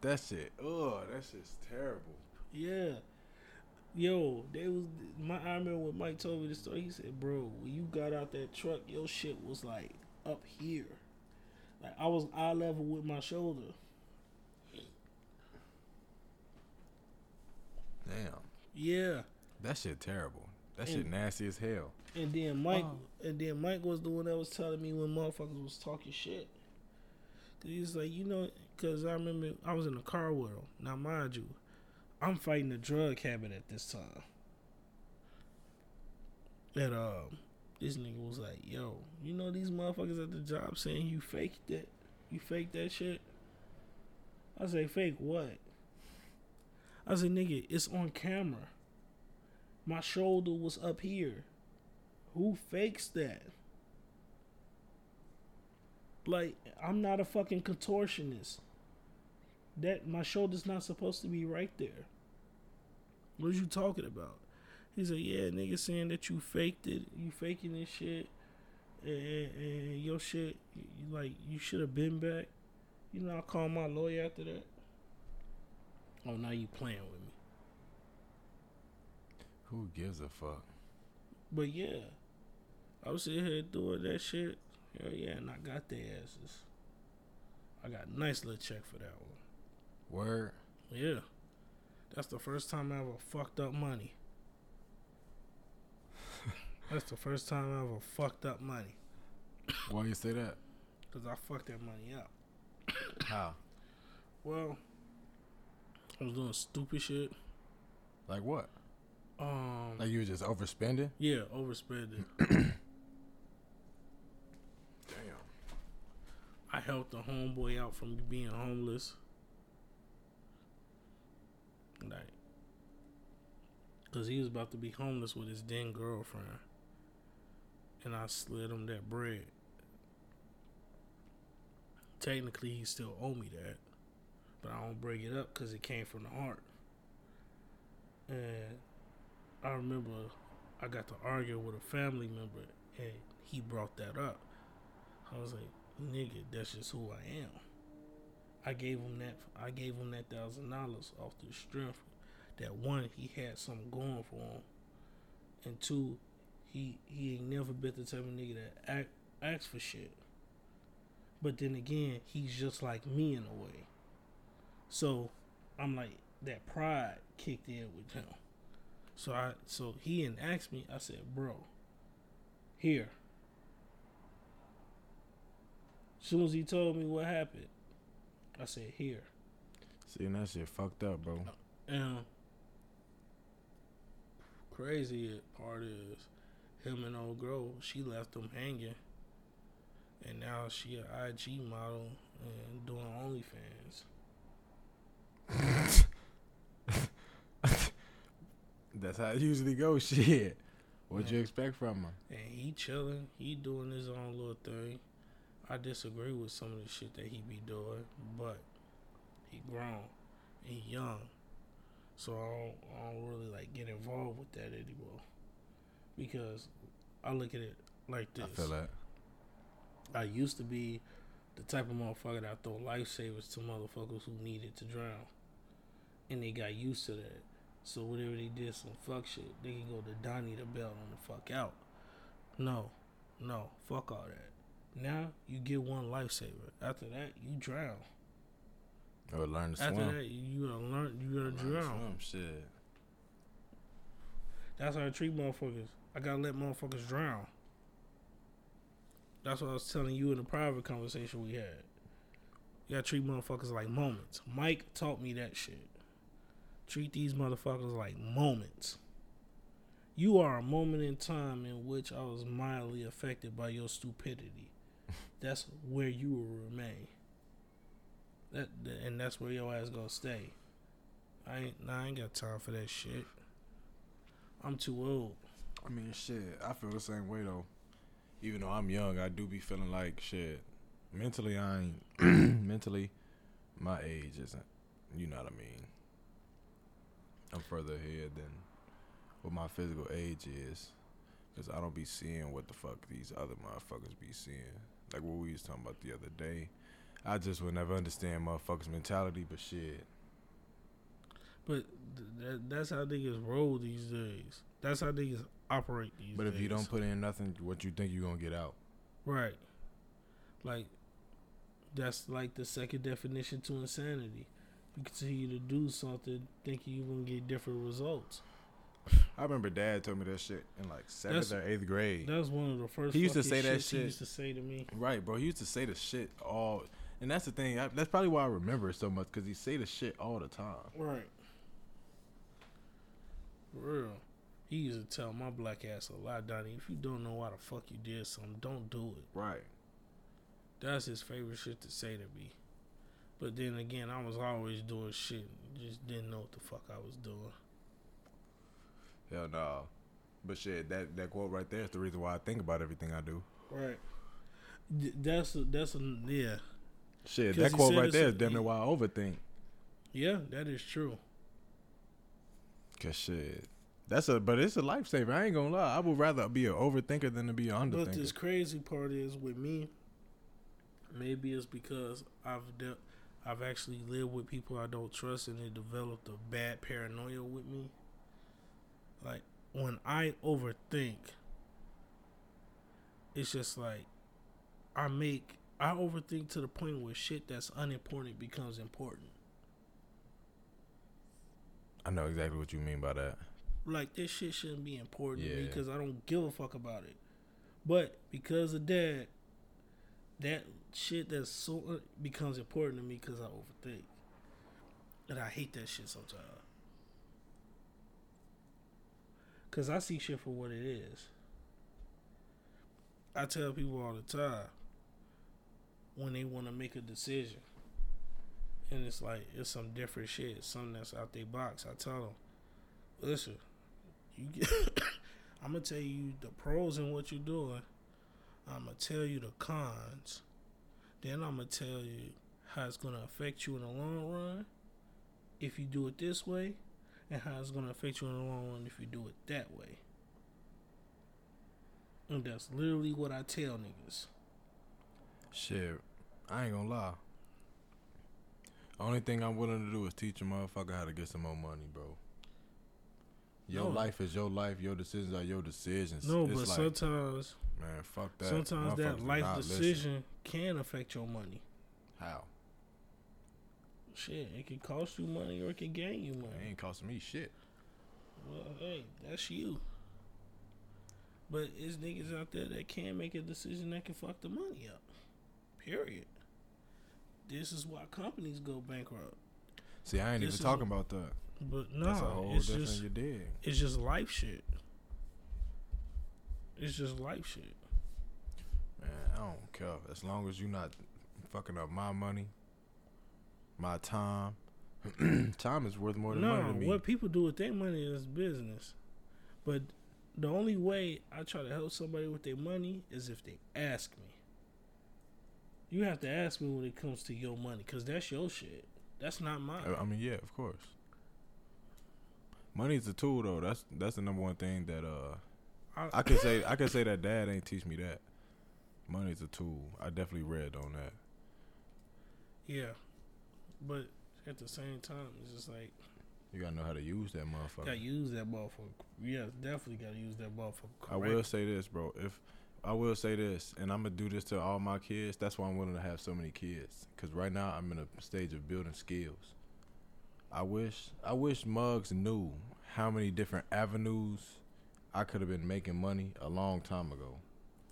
That shit. Ugh, that shit's terrible. Yeah, yo, they was my. I remember when Mike told me the story. He said, "Bro, when you got out that truck, your shit was like up here, like I was eye level with my shoulder." Damn. Yeah, That shit terrible. That And- shit nasty as hell. And then Mike, Wow. and then Mike was the one that was telling me when motherfuckers was talking shit. Cause he's like, you know, cause I remember I was in the car with him. Now, mind you, I'm fighting a drug habit at this time. And um, this nigga was like, yo, you know these motherfuckers at the job saying you faked that, you faked that shit. I say, fake what? I said, nigga, it's on camera. My shoulder was up here. Who fakes that? Like, I'm not a fucking contortionist. That my shoulder's not supposed to be right there. What are you talking about? He said, "Yeah, nigga, saying that you faked it, you faking this shit, and, and your shit, you, like you should have been back." You know, I called my lawyer after that. Oh, now you playing with me? Who gives a fuck? But yeah, I was sitting here doing that shit. Hell yeah, and I got their asses. I got a nice little check for that one. Word. Yeah. That's the first time I ever fucked up money. That's the first time I ever fucked up money. Why you say that? Because I fucked that money up. How? Well, I was doing stupid shit. Like what? Um, Like you were just overspending? yeah, overspending. Damn. [clears throat] I helped a homeboy out from being homeless. Like, cause he was about to be homeless with his then girlfriend, and I slid him that bread. Technically, he still owe me that, but I don't bring it up because it came from the heart. And I remember I got to argue with a family member, and he brought that up. I was like, "Nigga, that's just who I am." I gave him that. I gave him that thousand dollars off the strength that one he had something going for him, and two, he he ain't never been the type of nigga that act, for shit. But then again, he's just like me in a way. So I'm like that pride kicked in with him. So I so he didn't ask me. I said, bro, here. Soon as he told me what happened, I said, here. See, and that shit fucked up, bro. And crazy part is him and old girl, she left him hanging. And now she a IG model and doing OnlyFans. [laughs] That's how it usually goes. [laughs] Shit. What you expect from her? And he chilling. He doing his own little thing. I disagree with some of the shit that he be doing, but he grown. He young. So I don't, I don't really like get involved with that anymore. Because I look at it like this. I feel that. I used to be the type of motherfucker that throw lifesavers to motherfuckers who needed to drown. And they got used to that. So whenever they did some fuck shit, they can go to Donnie the Bell on the fuck out. No, no, fuck all that. Now you get one lifesaver. After that, you drown. Or learn to After swim. After that, you gonna learn. You gonna Learn to drown. swim. Shit. That's how I treat motherfuckers. I gotta let motherfuckers drown. That's what I was telling you in the private conversation we had. You gotta treat motherfuckers like moments. Mike taught me that shit. Treat these motherfuckers like moments. You are a moment in time in which I was mildly affected by your stupidity. That's where you will remain. That and that's where your ass gonna stay. I ain't nah, I ain't got time for that shit. I'm too old. I mean, shit. I feel the same way though. Even though I'm young, I do be feeling like shit. Mentally, I ain't. [clears throat] mentally, my age isn't. You know what I mean. I'm further ahead than what my physical age is, cause I don't be seeing what the fuck these other motherfuckers be seeing. Like what we was talking about the other day. I just would never understand motherfuckers' mentality, but shit. But th- that's how niggas roll these days. That's how niggas operate these But days. But if you don't put in nothing, what you think you gonna get out? right, like that's like the second definition to insanity. You continue to do something thinking you're gonna get different results. I remember Dad told me that shit in like seventh That's- or eighth grade. That was one of the first. He used to say that shit. He used to say to me. Right, bro. He used to say the shit all, and that's the thing. I, that's probably why I remember it so much because he say the shit all the time. Right. For real. He used to tell my black ass a lot, Donnie. If you don't know why the fuck you did something, don't do it. Right. That's his favorite shit to say to me. But then again, I was always doing shit, just didn't know what the fuck I was doing. Hell no. But shit, that that quote right there is the reason why I think about everything I do. Right. That's a, that's a yeah Shit, that quote right there is damn near why I overthink. yeah that is true. Cause shit, that's a but it's a lifesaver. I ain't gonna lie. I would rather be an overthinker than to be an But this crazy part is with me. Maybe it's because I've de- I've actually lived with people I don't trust, and it developed a bad paranoia with me. Like when I overthink, it's just like I make I overthink to the point where shit that's unimportant becomes important. I know exactly what you mean by that. like this shit shouldn't be important to me Yeah. because I don't give a fuck about it. But because of that, that shit that's so uh, becomes important to me because I overthink, and I hate that shit sometimes. Cause I see shit for what it is. I tell people all the time when they want to make a decision, and it's like it's some different shit, something that's out their box. I tell them, listen, you get, [coughs] I'm gonna tell you the pros and what you're doing. I'm gonna tell you the cons. Then I'm gonna tell you how it's gonna affect you in the long run if you do it this way, and how it's gonna affect you in the long run if you do it that way. And that's literally what I tell niggas. Shit, I ain't gonna lie. Only thing I'm willing to do is teach a motherfucker how to get some more money, bro. Your No. life is your life. Your decisions are your decisions. No, It's but like, sometimes, man, fuck that. sometimes that life not listen. decision can affect your money. How? Shit, it can cost you money or it can gain you money. It ain't costing me shit. Well, hey, that's you. But it's niggas out there that can make a decision that can fuck the money up. Period. This is why companies go bankrupt. See, I ain't This even talking about that. But no, it's just you dig. it's just life shit. It's just life shit. Man, I don't care. As long as you're not fucking up my money, my time. [clears throat] time is worth more than No, money to me. what people do with their money is business. But the only way I try to help somebody with their money is if they ask me. You have to ask me when it comes to your money, cause that's your shit. That's not mine. I- mean, yeah, of course. Money is a tool, though. That's that's the number one thing that uh I, I could say. I could say that dad ain't teach me that. Money's a tool. I definitely read on that. yeah, but at the same time, it's just like You gotta know how to use that motherfucker. gotta use that ball for. Yeah, definitely gotta use that ball for. I will say this, bro. If I will say this, and I'm gonna do this to all my kids. That's why I'm willing to have so many kids. Cause right now I'm in a stage of building skills. I wish I wish Mugs knew how many different avenues I could have been making money a long time ago.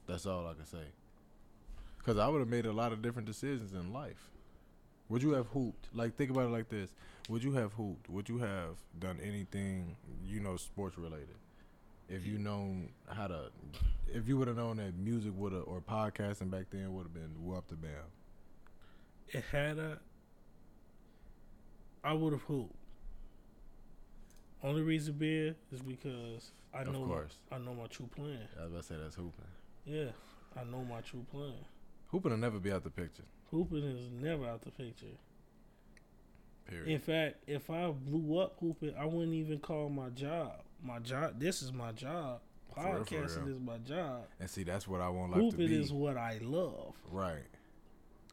That's all I can say. Cause I would have made a lot of different decisions in life. Would you have hooped? Like think about it like this. Would you have hooped? Would you have done anything you know sports related? If you known how to if you would have known that music would have or podcasting back then would have been whoop the bam. it had a. I would have hooped. Only reason being is because I Of know course. I know my true plan. I was about to say that's hooping. Yeah, I know my true plan. Hooping will never be out the picture. Hooping is never out the picture. Period. In fact, if I blew up hooping, I wouldn't even call my job. My job. This is my job. For real, for Podcasting real. is my job. and see, that's what I want life to Hooping is what I love. right.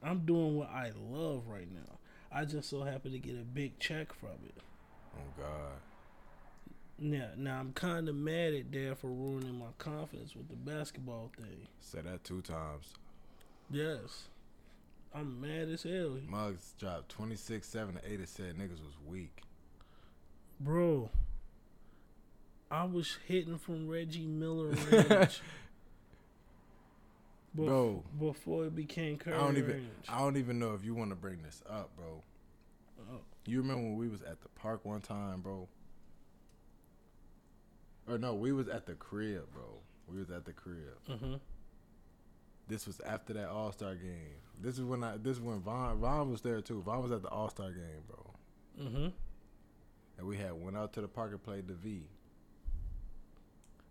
I'm doing what I love right now. I just so happen to get a big check from it. Oh God. Now, now I'm kind of mad at Dad for ruining my confidence with the basketball thing. Said that two times. Yes, I'm mad as hell, Muggs dropped 26, 7, to 8 and said niggas was weak. bro. I was hitting from Reggie Miller [laughs] range. bef- Bro. before it became Curry I don't even range. I don't even know if you want to bring this up, bro. Oh. You remember when we was at the park one time, bro? Or no, we was at the crib, bro. We was at the crib. hmm This was after that All Star game. This is when I. This is when Vaughn Vaughn was there too. Vaughn was at the All Star game, bro. hmm And we had went out to the park and played the V.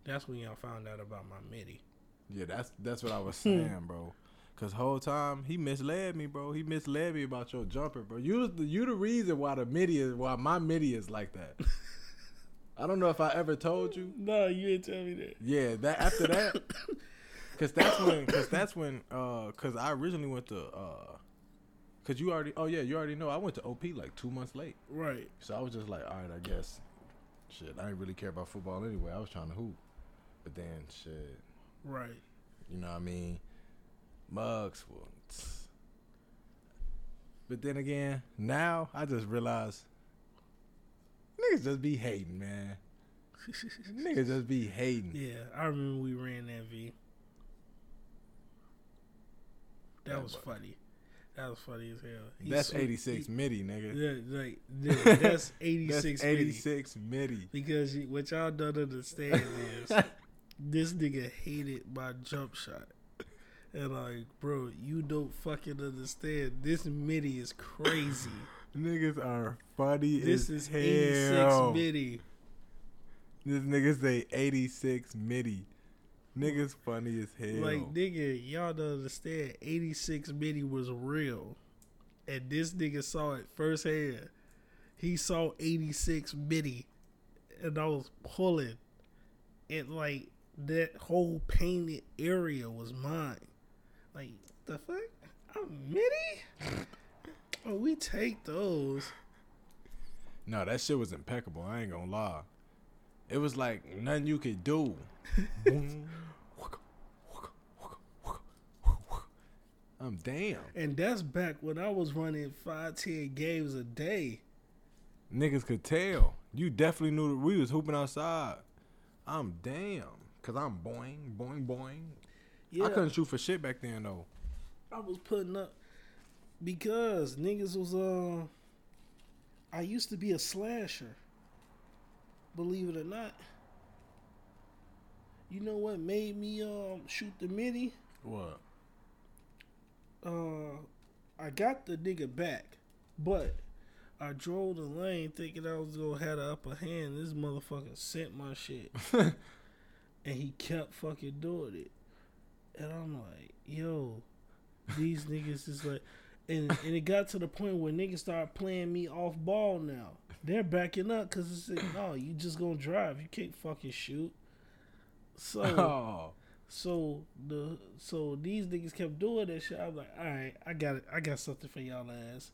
That's when y'all found out about my MIDI. Yeah, that's that's what I was [laughs] saying, bro. Cause whole time he misled me, bro. He misled me about your jumper, bro. You the you the reason why the MIDI is why my MIDI is like that. [laughs] I don't know if I ever told you. No, you didn't tell me that. Yeah, that after that, [laughs] cause that's when, cause that's when, uh, cause I originally went to, uh, cause you already, oh yeah, you already know I went to OP like two months late, Right. so I was just like, all right, I guess, shit, I didn't really care about football anyway. I was trying to hoop, but then shit, Right. you know what I mean? Mugs, well, tss. but then again, now I just realize niggas just be hating, man. [laughs] niggas just be hating. Yeah, I remember we ran that V. That was funny. That was funny as hell. He That's 86 he- MIDI, nigga. Yeah, like [laughs] yeah, that's eighty six. 86 MIDI. Because you, what y'all don't understand is [laughs] this nigga hated my jump shot. And like, bro, you don't fucking understand. This MIDI is crazy. [laughs] Niggas are funny this as is 86 hell. MIDI. This nigga say 86 MIDI. Niggas funny as hell. Like, nigga, y'all don't understand. 86 MIDI was real. And this nigga saw it firsthand. He saw 86 MIDI and I was pulling, and like that whole painted area was mine. Like the fuck, I'm mini. [laughs] Oh, we take those. No, that shit was impeccable. I ain't gonna lie. It was like nothing you could do. I'm damn. And that's back when I was running five, ten games a day. Niggas could tell. You definitely knew that we was hooping outside. I'm damn. Cause I'm boing, boing, boing. Yeah, I couldn't shoot for shit back then though. I was putting up because niggas was uh I used to be a slasher. Believe it or not. You know what made me um shoot the mini? What? Uh I got the nigga back, but I drove the lane thinking I was gonna have the upper hand. This motherfucker sent my shit. [laughs] and he kept fucking doing it. And I'm like, yo, these [laughs] niggas is like and and it got to the point where niggas start playing me off ball now. They're backing up because it's like, no, you just gonna drive. You can't fucking shoot. So [laughs] Oh. so the so these niggas kept doing that shit. I'm like, all right, I got it. I got something for y'all ass.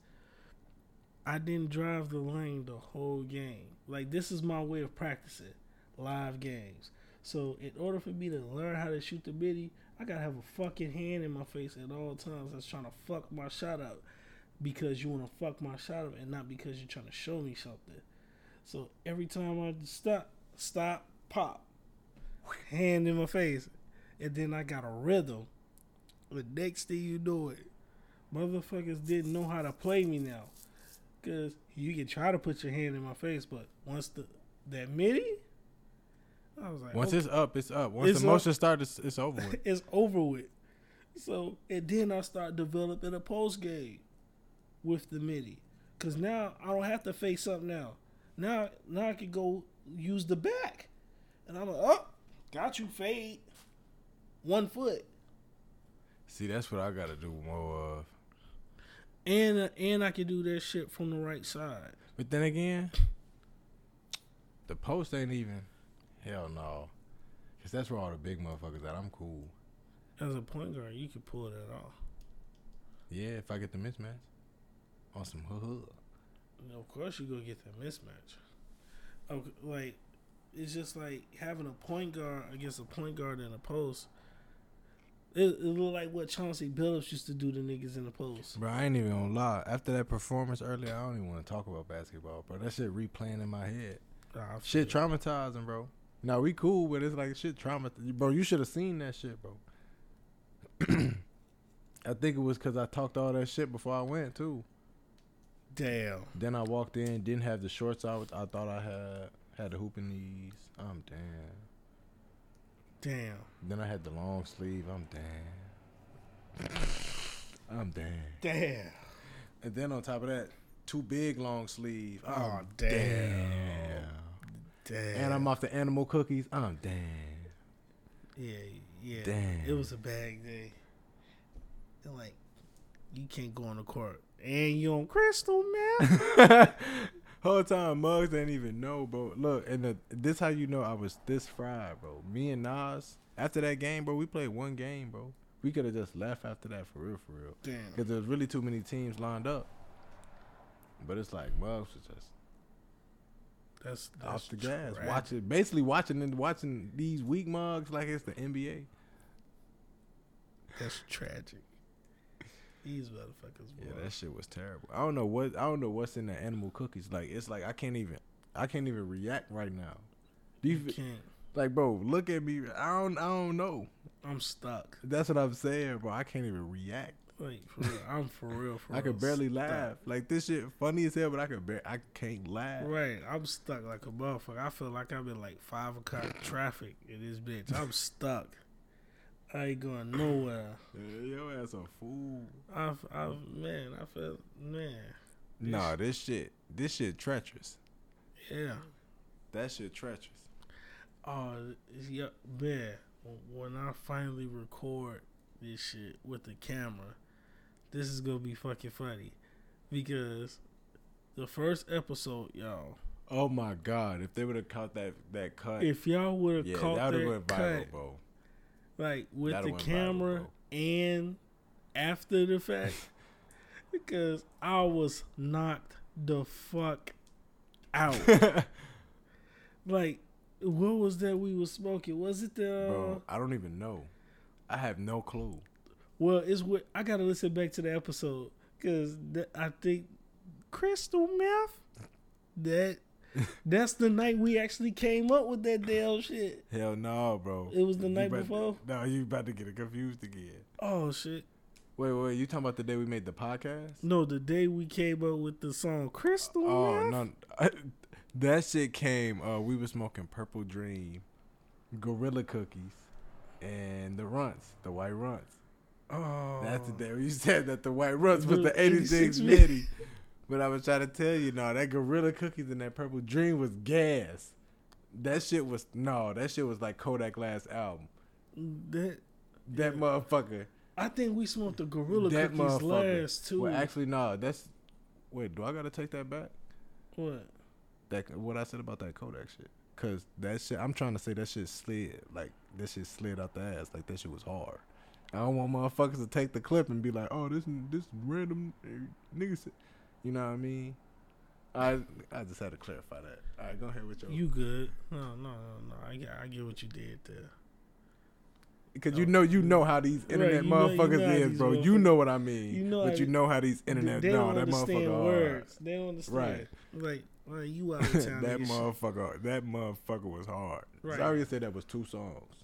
I didn't drive the lane the whole game. Like this is my way of practicing live games. So in order for me to learn how to shoot the biddy, I gotta have a fucking hand in my face at all times. That's trying to fuck my shot up because you want to fuck my shot up and not because you're trying to show me something. So every time I stop, stop, pop, hand in my face, and then I got a rhythm. The next thing you know it, motherfuckers didn't know how to play me now. Cause you can try to put your hand in my face, but once the that midi, I was like, Once okay, it's up, it's up. Once It's the motion starts, it's, it's over with. [laughs] it's over with. So and then I start developing a post game with the MIDI, cause now I don't have to face up now. Now now I can go use the back, and I'm like, oh, got you fade, one foot, See, that's what I gotta do more of. and and I can do that shit from the right side. But then again, the post ain't even. Hell no. Cause that's where all the big motherfuckers at. I'm cool. As a point guard, you can pull that off. Yeah, if I get the mismatch. On some hood. Of course, you go get that mismatch. Okay, like it's just like having a point guard against a point guard in a post. It, it look like what Chauncey Billups used to do to niggas in the post. Bro, I ain't even gonna lie. After that performance earlier, I don't even want to talk about basketball, bro. That shit replaying in my head. Nah, Shit traumatizing, bro. Now we cool, but it's like shit trauma. Bro, you should have seen that shit, bro. [clears throat] I think it was because I talked all that shit before I went too. Damn. Then I walked in, didn't have the shorts out. I thought I had had the hooping knees. I'm damn. Damn. Then I had the long sleeve. I'm damn. [sighs] I'm damn. Damn. And then on top of that, two big long sleeve. Oh, damn. damn. Damn. And I'm off the animal cookies. I'm damn. Yeah, yeah. Damn. It was a bad day. And like, you can't go on the court. And you on crystal, man. [laughs] Whole time Muggs didn't even know, bro. Look, and the, this how you know I was this fried, bro. Me and Nas after that game, bro. We played one game, bro. We could have just left after that for real, for real. Damn. Because there's really too many teams lined up. But it's like Mugs was just That's, that's off the gas, tragic. watching basically watching and watching these weak mugs like it's the NBA. That's tragic. These motherfuckers. Yeah, that shit was terrible. I don't know what I don't know what's in the animal cookies. Like it's like I can't even I can't even react right now. Do you You can't. like, bro? Look at me. I don't I don't know. I'm stuck. That's what I'm saying, bro. I can't even react. Like for real, I'm for real. For [laughs] I real could barely stuck. laugh. Like this shit funny as hell, but I can bar- I can't laugh. Right, I'm stuck like a motherfucker. I feel like I'm in like five o'clock traffic in this bitch. I'm stuck. I ain't going nowhere. Yeah, your ass a fool. I, I, man, I feel, man, Nah, this shit, this shit treacherous. yeah. That shit treacherous. Oh, yeah, man. When I finally record this shit with the camera, this is gonna be fucking funny because the first episode, y'all, Oh my god! If they would have caught that that cut, If y'all would have yeah, caught that would that have went cut, viral, bro. Like with That'da the went viral, camera and after the fact, [laughs] because I was knocked the fuck out. [laughs] like, what was that we were smoking? Was it the? bro, uh, I don't even know. I have no clue. Well, it's what I gotta listen back to the episode because I think crystal meth. That that's the night we actually came up with that damn shit. Hell no, bro. It was the You night before? No, you about to get it confused again. Oh shit! Wait, wait, you talking about the day we made the podcast? No, the day we came up with the song "Crystal Oh Meth." no, [laughs] that shit came. Uh, we were smoking Purple Dream, Gorilla Cookies, and the Runts, the White Runts. Oh, That's the day you [laughs] said that the White Runts was The the 86 86 MIDI. [laughs] But I was trying to tell you, no, that Gorilla Cookies and that Purple Dream was gas. That shit was no, that shit was like Kodak last album. that. That motherfucker. I think we smoked the Gorilla that Cookies last too. Well, actually, no. That's wait. Do I gotta take that back? what? That what I said about that Kodak shit. Cause that shit, I'm trying to say that shit slid. Like that shit slid out the ass. Like that shit was hard. I don't want motherfuckers to take the clip and be like, oh, this this random uh, nigga said. You know what I mean? I I just had to clarify that. All right, go ahead with your. You good? No, no, no, no. I get, I get what you did there. Because you oh, know you know how these Right, internet know- you motherfuckers know is, bro. You know what I mean. You know but you know how these internet. they no, don't that understand motherfucker. hard. words. They don't understand. Right. Like, like you out [laughs] of town. that motherfucker, that motherfucker was hard. Right. Zaria said that was two songs.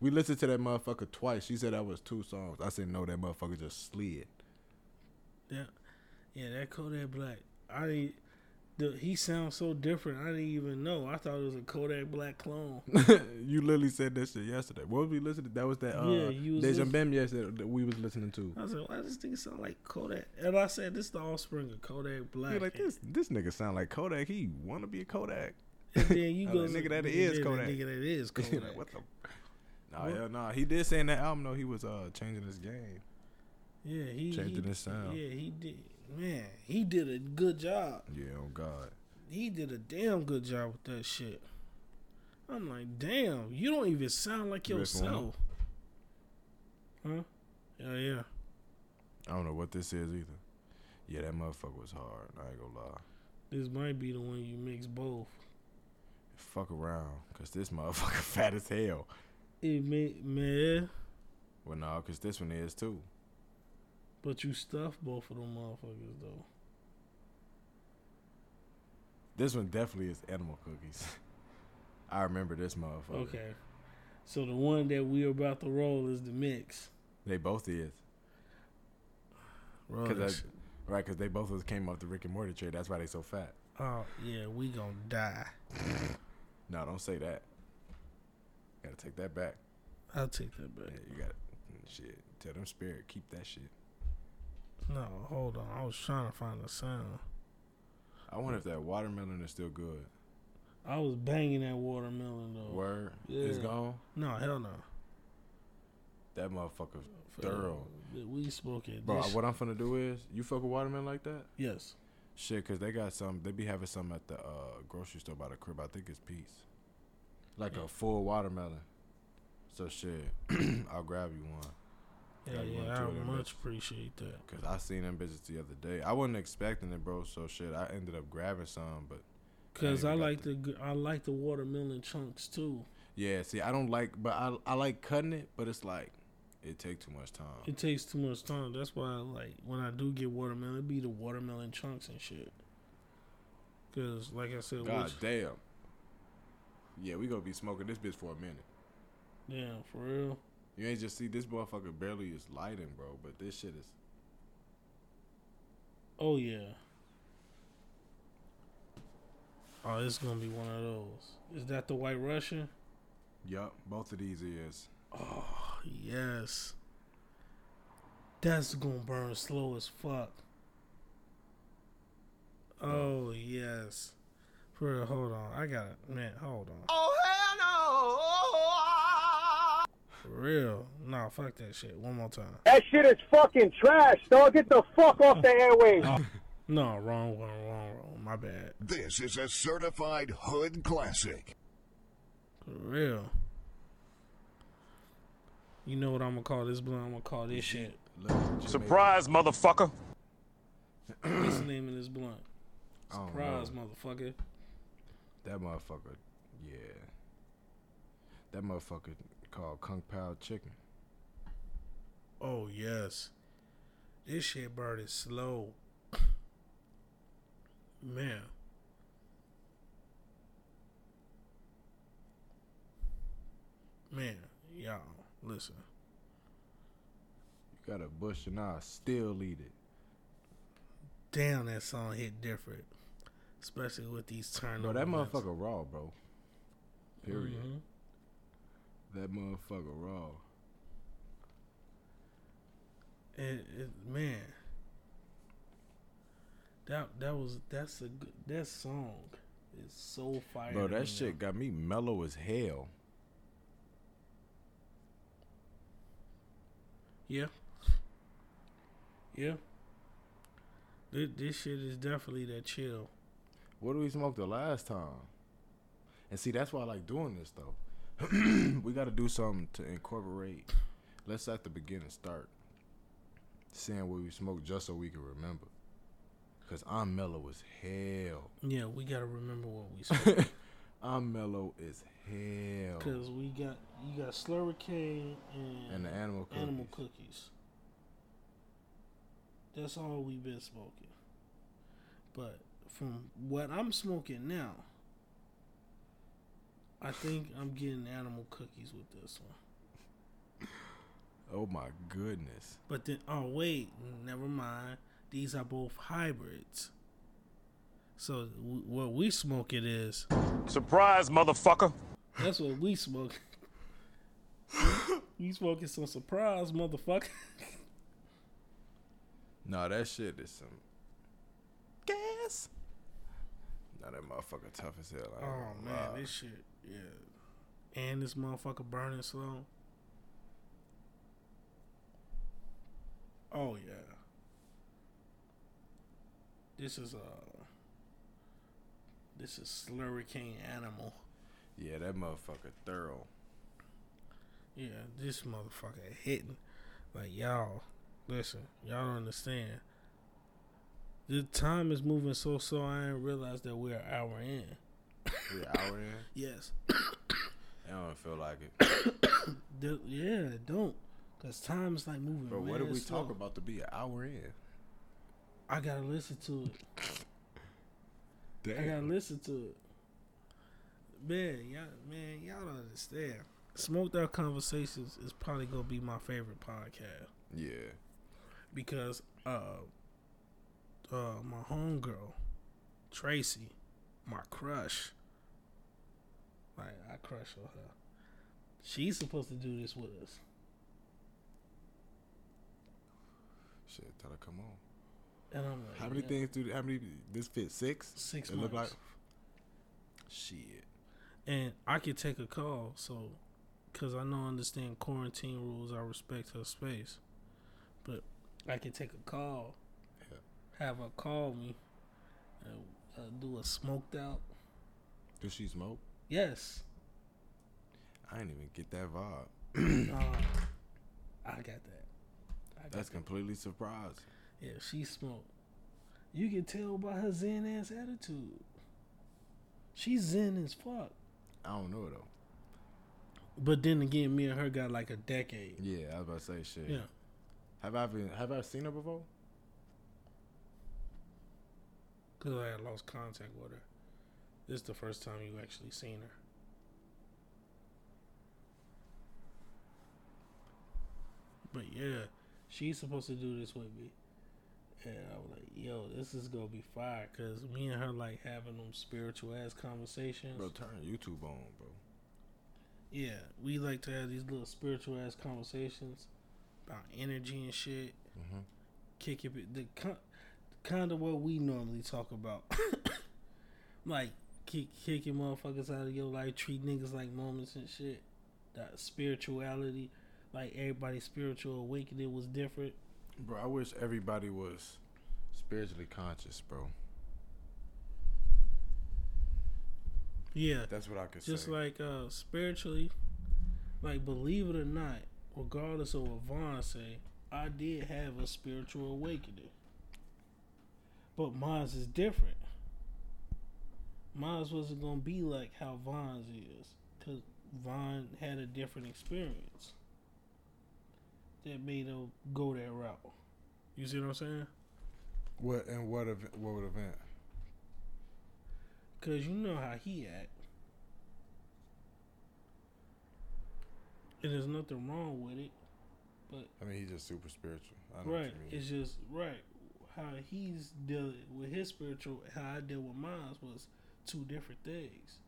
We listened to that motherfucker twice. She said that was two songs. I said no, that motherfucker just slid. Yeah, yeah, that Kodak Black. I didn't- the he sounds so different. I didn't even know. I thought it was a Kodak Black clone. [laughs] you literally said that shit yesterday. What was we listening? to? That was that uh, Yeah, you was Deja listen- Bem yesterday that we was listening to. I was like, why does this thing sound like Kodak? And I said, this is the offspring of Kodak Black. You're like this. This nigga sound like Kodak. He wanna be a Kodak. And then you [laughs] go, like, nigga, that is Kodak. Nigga, that is [laughs] Like, Kodak. what the? Nah, yeah, nah. He did say in that album though he was uh changing his game. yeah, he Changing he, his sound. Yeah, he did. Man, he did a good job. Yeah, oh God. He did a damn good job with that shit. I'm like, damn, you don't even sound like You ready for one yourself. Huh? Yeah, yeah. I don't know what this is either. Yeah, that motherfucker was hard. I ain't gonna lie. This might be the one you mix both. Fuck around, cause this motherfucker [laughs] fat as hell. It may, man, Well, no, cause this one is too. But you stuff both of them motherfuckers though. This one definitely is animal cookies. [laughs] I remember this motherfucker. Okay. So the one that we're about to roll is the mix. They both is. Roll Cause I, right, cause they both was came off the Rick and Morty trade. That's why they so fat. Oh yeah, we gonna die. [laughs] No, don't say that. Gotta take that back. I'll take that Yeah, you gotta mm, shit. Tell them spirit keep that shit. No, hold on. I was trying to find the sound. I wonder if that watermelon is still good. I was banging that watermelon though. Word Yeah. gone. No, hell no. That motherfucker thorough. We smoking. Bro, this- what I'm finna do is you fuck with watermelon like that. yes. Shit, cause they got some. They be having some at the uh, grocery store by the crib. I think it's Peace. Like Yeah. a full watermelon. So shit, [clears throat] I'll grab you one. Yeah, Got yeah. I of much bitches. appreciate that. Cause I seen them bitches the other day. I wasn't expecting it, bro. So shit, I ended up grabbing some. But Cause I I like the I like the watermelon chunks too. yeah, see, I don't like, but I I like cutting it. But it's like it take too much time. It takes too much time. That's why I like when I do get watermelon, it be the watermelon chunks and shit. Cause like I said, God which, damn. Yeah, we gonna be smoking this bitch for a minute. damn for real. You ain't just see this motherfucker barely is lighting, bro. But this shit is Oh yeah. Oh, it's gonna be one of those. Is that the White Russian? Yup, both of these is. Oh yes. That's gonna burn slow as fuck. Oh yes. For real, hold on. I got it. Man, hold on. Oh, hell For real. Nah, fuck that shit. One more time. That shit is fucking trash, dog. Get the fuck off the airwaves. [laughs] No, wrong, wrong, wrong, wrong. My bad. This is a certified hood classic. For real. You know what I'm gonna call this blunt? I'm gonna call this shit. Surprise, motherfucker. What's the name of this blunt? Surprise, know. motherfucker. That motherfucker, yeah. That motherfucker called Kung Pao Chicken. Oh yes. This shit burning slow. [clears throat] Man. Man, y'all, listen. You got a bush and I still eat it. Damn, that song hit different. Especially with these turn Bro, that motherfucker raw, bro. Period. Mhm. That motherfucker raw. It, it, man, that that was that's a good that song is so fire. Bro, that shit got me mellow as hell. Yeah, yeah. This, this shit is definitely that chill. What did we smoke the last time? And see, that's why I like doing this though. [clears throat] we got to do something to incorporate. Let's at the beginning start saying what we smoked just so we can remember. Cause I'm mellow as hell. Yeah, we gotta remember what we [laughs] said I'm mellow as hell. because we got you got Slurricane and And the animal cookies. animal cookies. That's all we've been smoking. But from what I'm smoking now, I think I'm getting animal cookies with this one. Oh my goodness. But then, oh wait, never mind. These are both hybrids. So w- what we smoke it is Surprise, motherfucker. that's what we smoke. we smoking some surprise, motherfucker. No, that shit is some gas. Nah, that motherfucker tough as hell. I Oh gonna man, lie. this shit, yeah. And this motherfucker burning slow. Oh yeah. This is uh This is Slurricane Animal. Yeah, that motherfucker thorough. Yeah, this motherfucker hitting. Like y'all, listen, y'all don't understand. The time is moving so slow. I didn't realize that we're an hour in. We an hour in. Yes, I don't feel like it. [coughs] The- yeah, don't. Cause time is like moving. Bro, what did we slow. talk about to be an hour in? I gotta listen to it. [coughs] I gotta listen to it. Man, y'all, man, y'all don't understand. Smoked Out Conversations is probably gonna be my favorite podcast Yeah. because uh, uh, my homegirl Tracy, my crush. Like I crush on her. She's supposed to do this with us. Shit, tell her come on. And I'm like, How many yeah. things do how many this fit six? Six It look like shit. and I could take a call. So, because I know, understand quarantine rules, I respect her space. But I could take a call, Yeah. have her call me, and uh, do a smoked out. Does she smoke? Yes, I didn't even get that vibe. uh, [clears throat] I got that. I got That's that. completely surprising. Yeah, she smoked. You can tell by her zen ass attitude. She's zen as fuck. I don't know though. But then again, me and her got like a decade. Yeah, I was about to say shit. Yeah. Have I been have I seen her before? Because I had lost contact with her. This is the first time you actually seen her. But yeah, she's supposed to do this with me. And I was like, yo, this is going to be fire. Because me and her like having them spiritual ass conversations. Bro, turn YouTube on, bro. Yeah, we like to have these little spiritual ass conversations about energy and shit. Mhm. Kick it, the ki- kind of what we normally talk about, [coughs] like kick, kicking motherfuckers out of your life, treat niggas like moments and shit. That spirituality, like everybody's spiritual awakening was different. Bro, I wish everybody was spiritually conscious, bro. Yeah, That's what I could just say. like uh spiritually, like believe it or not, regardless of what Vaughn say, I did have a spiritual awakening. But mine's is different. Mine's wasn't gonna be like how Vaughn's is, cause Vaughn had a different experience that made him go that route. You see what I'm saying? what and what event? What would event? Cause you know how he act. And there's nothing wrong with it. But I mean, he's just super spiritual. I know Right. what you mean. It's just right. How he's dealing with his spiritual how I deal with mine was two different things.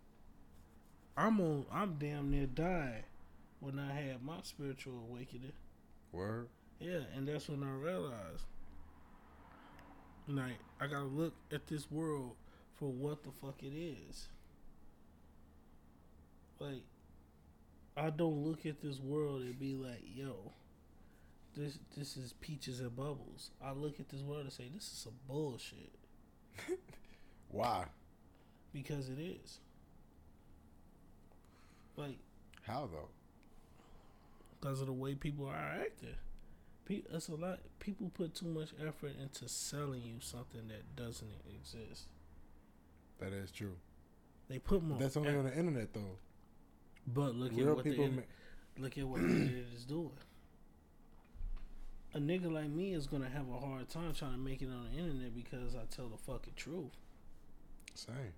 I'm on I'm damn near dying when I had my spiritual awakening. Word. Yeah, and that's when I realized like I gotta look at this world for what the fuck it is. Like I don't look at this world and be like, yo, this this is peaches and bubbles. I look at this world and say, this is some bullshit. [laughs] Why? Because it is. Like, How though? because of the way people are acting. It's a lot. People put too much effort into selling you something that doesn't exist. That is true. They put more. That's only eff- on the internet though. But look at what people. the, ma- look at what the internet is doing. A nigga like me is gonna have a hard time trying to make it on the internet because I tell the fucking truth. Same.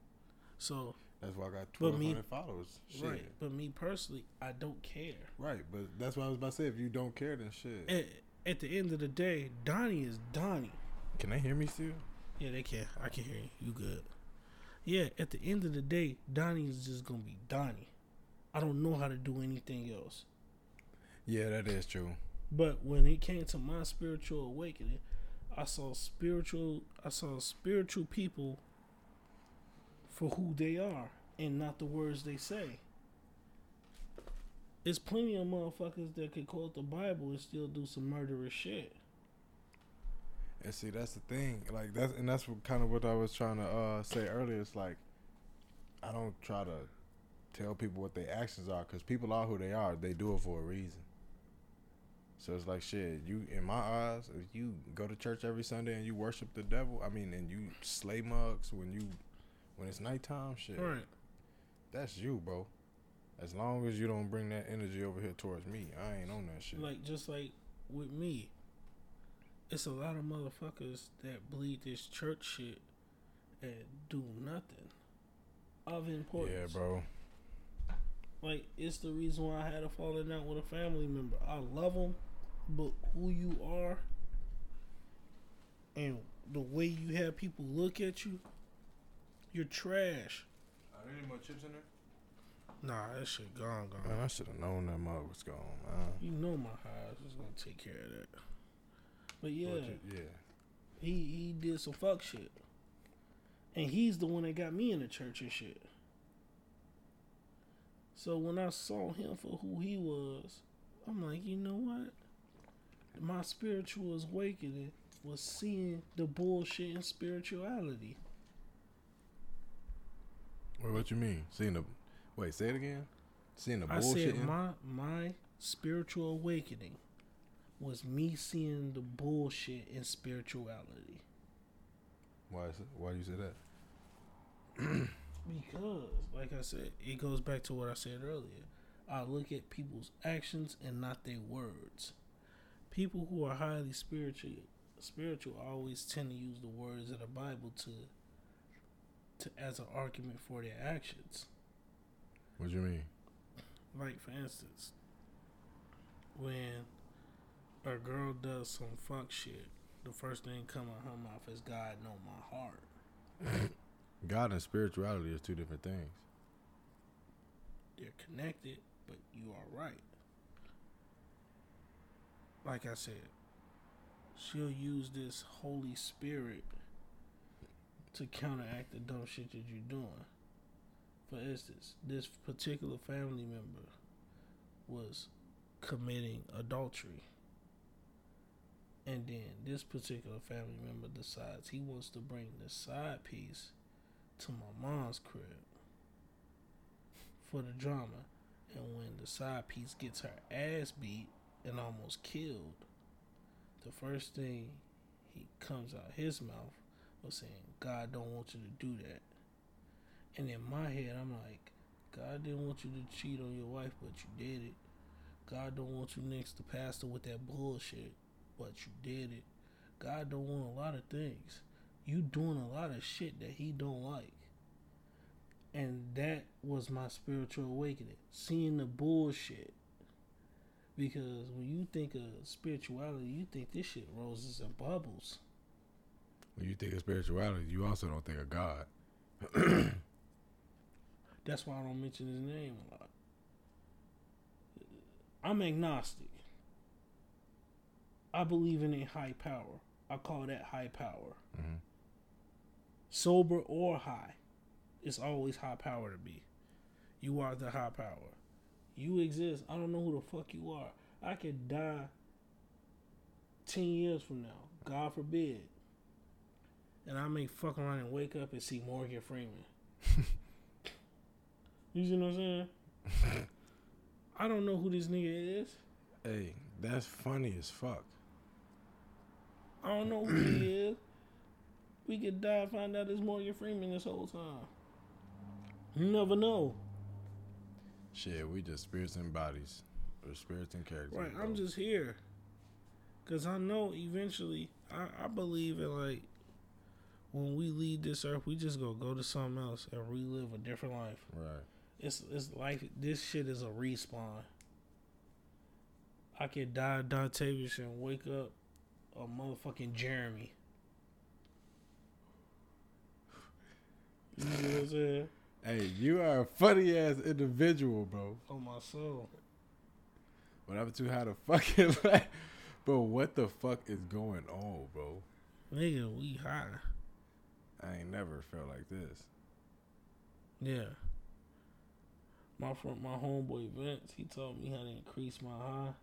So That's why I got twelve hundred followers. Shit. right, but me personally, I don't care. Right, but that's what I was about to say. If you don't care, then shit. At, at the end of the day, Donnie is Donnie. Can they hear me still? Yeah, they can. I can hear you. You good? Yeah. At the end of the day, Donnie is just gonna be Donnie. I don't know how to do anything else. Yeah, that is true. But when it came to my spiritual awakening, I saw spiritual I saw spiritual people for who they are and not the words they say. There's plenty of motherfuckers that could quote the Bible and still do some murderous shit. And see, that's the thing. Like that's and that's what, kind of what I was trying to uh, say earlier. It's like I don't try to tell people what their actions are because people are who they are. They do it for a reason. So it's like shit. You, in my eyes, if you go to church every Sunday and you worship the devil, I mean, and you slay mugs when you when it's nighttime, shit. Right. That's you, bro. As long as you don't bring that energy over here towards me, I ain't on that shit. Like just like with me, it's a lot of motherfuckers that bleed this church shit and do nothing of importance. yeah, bro. Like it's the reason why I had a falling out with a family member. I love them, but who you are and the way you have people look at you, you're trash. Are there any more chips in there? Nah, that shit gone, gone. Man, I should have known that mug was gone, man. You know my highs is gonna take care of that. But yeah, But you- yeah. he he did some fuck shit, and he's the one that got me in the church and shit. So when I saw him for who he was, I'm like, you know what? My spiritual awakening was seeing the bullshit in spirituality. Wait, what you mean? Seeing the wait, say it again. Seeing the I bullshit. said my my spiritual awakening was me seeing the bullshit in spirituality. why? Is it, why do you say that? [clears throat] Because, like I said, it goes back to what I said earlier. I look at people's actions and not their words. People who are highly spiritual, spiritual always tend to use the words of the Bible to, to as an argument for their actions. What do you mean? Like for instance, when a girl does some fuck shit, the first thing coming out her mouth is God know my heart. [laughs] God and spirituality is two different things. they're connected, but you are right. Like I said, she'll use this Holy Spirit to counteract the dumb shit that you're doing. For instance, this particular family member was committing adultery. And then this particular family member decides he wants to bring the side piece to my mom's crib for the drama. And when the side piece gets her ass beat and almost killed, the first thing he comes out his mouth was saying, God don't want you to do that. And in my head, I'm like, God didn't want you to cheat on your wife, but you did it. God don't want you next to pastor with that bullshit, but you did it. God don't want a lot of things. You doing a lot of shit that he don't like. And that was my spiritual awakening. Seeing the bullshit. Because when you think of spirituality, you think this shit roses and bubbles. When you think of spirituality, you also don't think of God. [clears throat] That's why I don't mention his name a lot. I'm agnostic. I believe in a high power. I call that high power. Mhm. Sober or high, it's always high power to be. You are the high power. You exist. I don't know who the fuck you are. I could die 10 years from now. God forbid. And I may fuck around and wake up and see Morgan Freeman. [laughs] you see what I'm saying? [laughs] I don't know who this nigga is. Hey, that's funny as fuck. I don't know who he is. We could die and find out it's Morgan Freeman this whole time. You never know. Shit, we just spirits and bodies. Or spirits and characters. Right. I'm just here. Cause I know eventually I, I believe in like when we leave this earth we just gonna go to something else and relive a different life. Right. It's it's life this shit is a respawn. I could die Dontavius and wake up a motherfucking Jeremy. You know what I'm saying? Hey, you are a funny ass individual, bro. Oh my soul. But I'm too high to fucking [laughs] like, bro. What the fuck is going on, bro? Nigga, we high. I ain't never felt like this. Yeah. My friend, my homeboy Vince, he told me how to increase my high.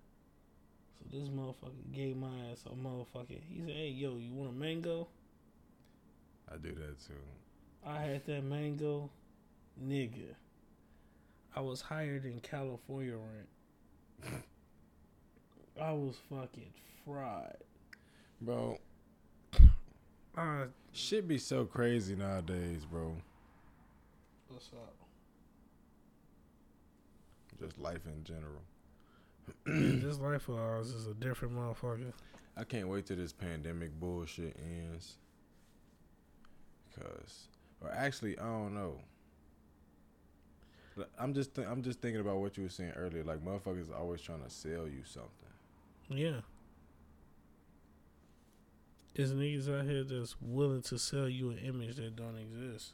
So this motherfucker gave my ass a motherfucker. He said, "Hey, yo, you want a mango?" I do that too. I had that mango, nigga. I was higher than California rent. [laughs] I was fucking fried. Bro, Uh, shit be so crazy nowadays, bro. what's up? Just life in general. this [clears throat] life of ours is a different motherfucker. I can't wait till this pandemic bullshit ends. Cause, or actually, I don't know. I'm just, th- I'm just thinking about what you were saying earlier. Like motherfuckers always trying to sell you something. Yeah. There's niggas out here that's willing to sell you an image that don't exist.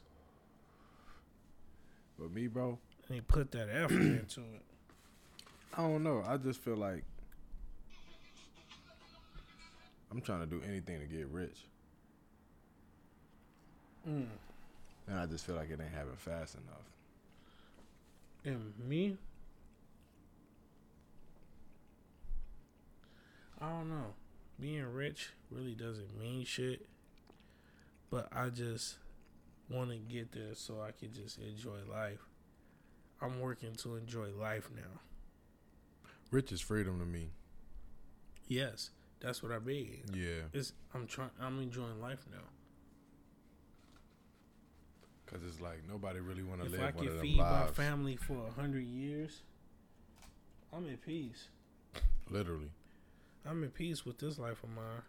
But me, bro, And they put that effort [clears throat] into it. I don't know. I just feel like I'm trying to do anything to get rich, Mm. and I just feel like it ain't happening fast enough. And me? I don't know. Being rich really doesn't mean shit. But I just want to get there so I can just enjoy life. I'm working to enjoy life now. Rich is freedom to me. Yes, that's what I mean. Yeah, It's I'm trying. I'm enjoying life now. cause it's like nobody really want to If live I one can of them feed my family for a hundred years, I'm at peace. Literally, I'm at peace with this life of mine.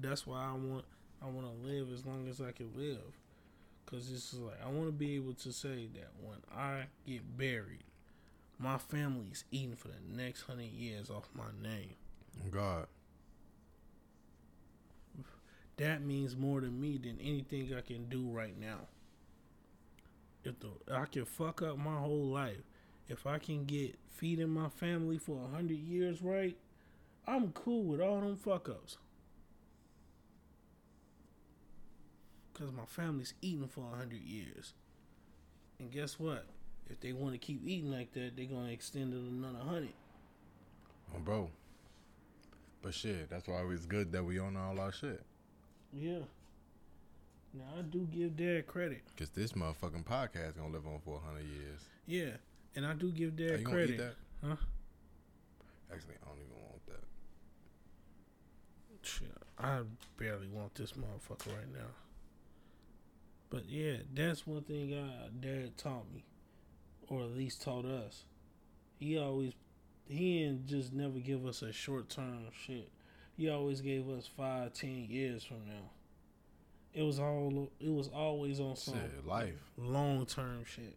That's why I want I want to live as long as I can live. Cause this is like I want to be able to say that when I get buried, my family's eating for the next hundred years off my name. God. That means more to me than anything I can do right now. If the I can fuck up my whole life, if I can get feeding my family for a hundred years right, I'm cool with all them fuck ups. Cause my family's eating for a hundred years, and guess what? If they want to keep eating like that, they're gonna extend it another hundred. Oh, bro. But shit, that's why it's good that we own all our shit. Yeah. Now I do give Dad credit. Cause this motherfucking podcast gonna live on for hundred years. Yeah, and I do give Dad Are you credit. eat that? Huh? Actually, I don't even want that. Shit, I barely want this motherfucker right now. But yeah, that's one thing uh, Dad taught me, or at least taught us. He always, he didn't just never give us a short term shit. He always gave us five, ten years from now. It was all, it was always on some Shit, life. long term shit.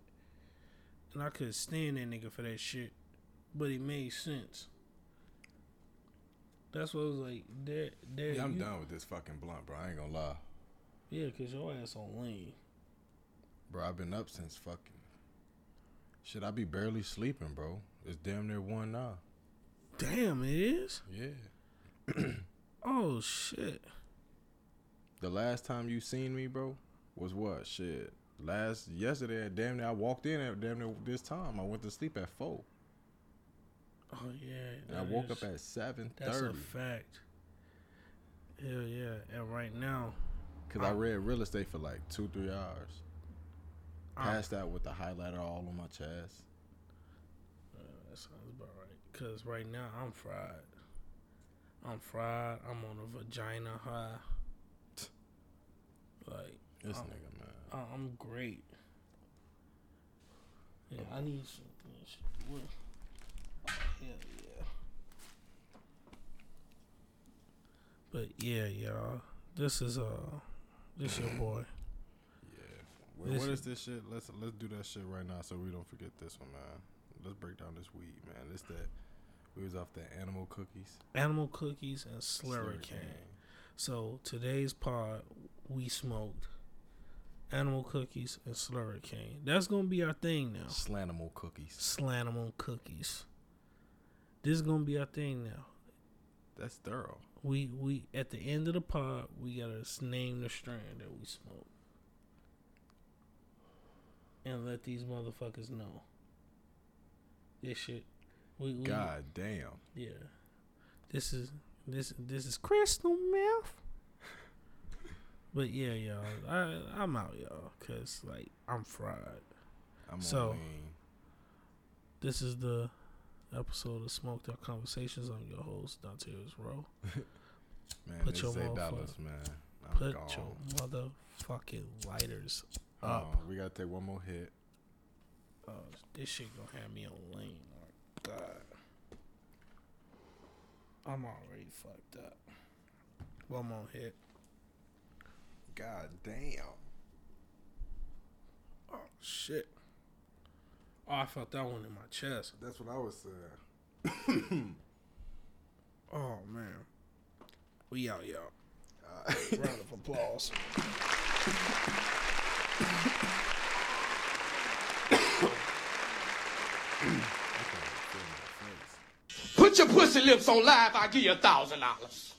And I could stand that nigga for that shit. But it made sense. That's what I was like, Dad, Dad, Yeah, I'm you- done with this fucking blunt, bro. I ain't gonna lie, Yeah, cause your ass on lean. bro. I've been up since fucking. Shit, I be barely sleeping, bro. It's damn near one now. Damn, it is. Yeah. [clears throat] Oh shit. The last time you seen me, bro, was what? Shit. Last yesterday, at damn near I walked in at damn near this time. I went to sleep at four. Oh yeah. and I woke is- up at seven That's a fact. Hell yeah. And right now, Cause I read real estate for like two, three hours. I'm- Passed out with the highlighter all on my chest. uh, that sounds about right. Cause right now I'm fried. I'm fried. I'm on a vagina high. Like This Oh. nigga, man. I- I'm great. Yeah, I need some. What? Oh, hell yeah. But yeah, y'all. This is uh, this your boy. Wait, This- what is this shit? Let's let's do that shit right now so we don't forget this one, man. Let's break down this weed, man. This that we was off the animal cookies. Animal cookies and Slurricane. Slurricane. So today's pod, we smoked animal cookies and Slurricane. That's gonna be our thing now. Slanimal cookies. Slanimal cookies. This is gonna be our thing now. That's thorough. We we at the end of the pod, we gotta name the strand that we smoke, and let these motherfuckers know. This shit, we, we God damn. yeah. This is this this is crystal meth. But yeah, y'all, I I'm out, y'all, cause like I'm fried. I'm So-. This is the episode of Smoked Out Conversations. I'm your host, Dante Rowe. [laughs] Man, put your dollars, man. I'm Put gone. your motherfucking lighters Hold up. on, we gotta take one more hit. Oh, this shit gonna have me on lane. Oh, God. I'm already fucked up. One more hit. God damn. Oh, shit. Oh, I felt that one in my chest. That's what I was saying. [coughs] Oh, man. We out, y'all. Round of applause. [coughs] [coughs] Put your pussy lips on live, I'll give you a thousand dollars.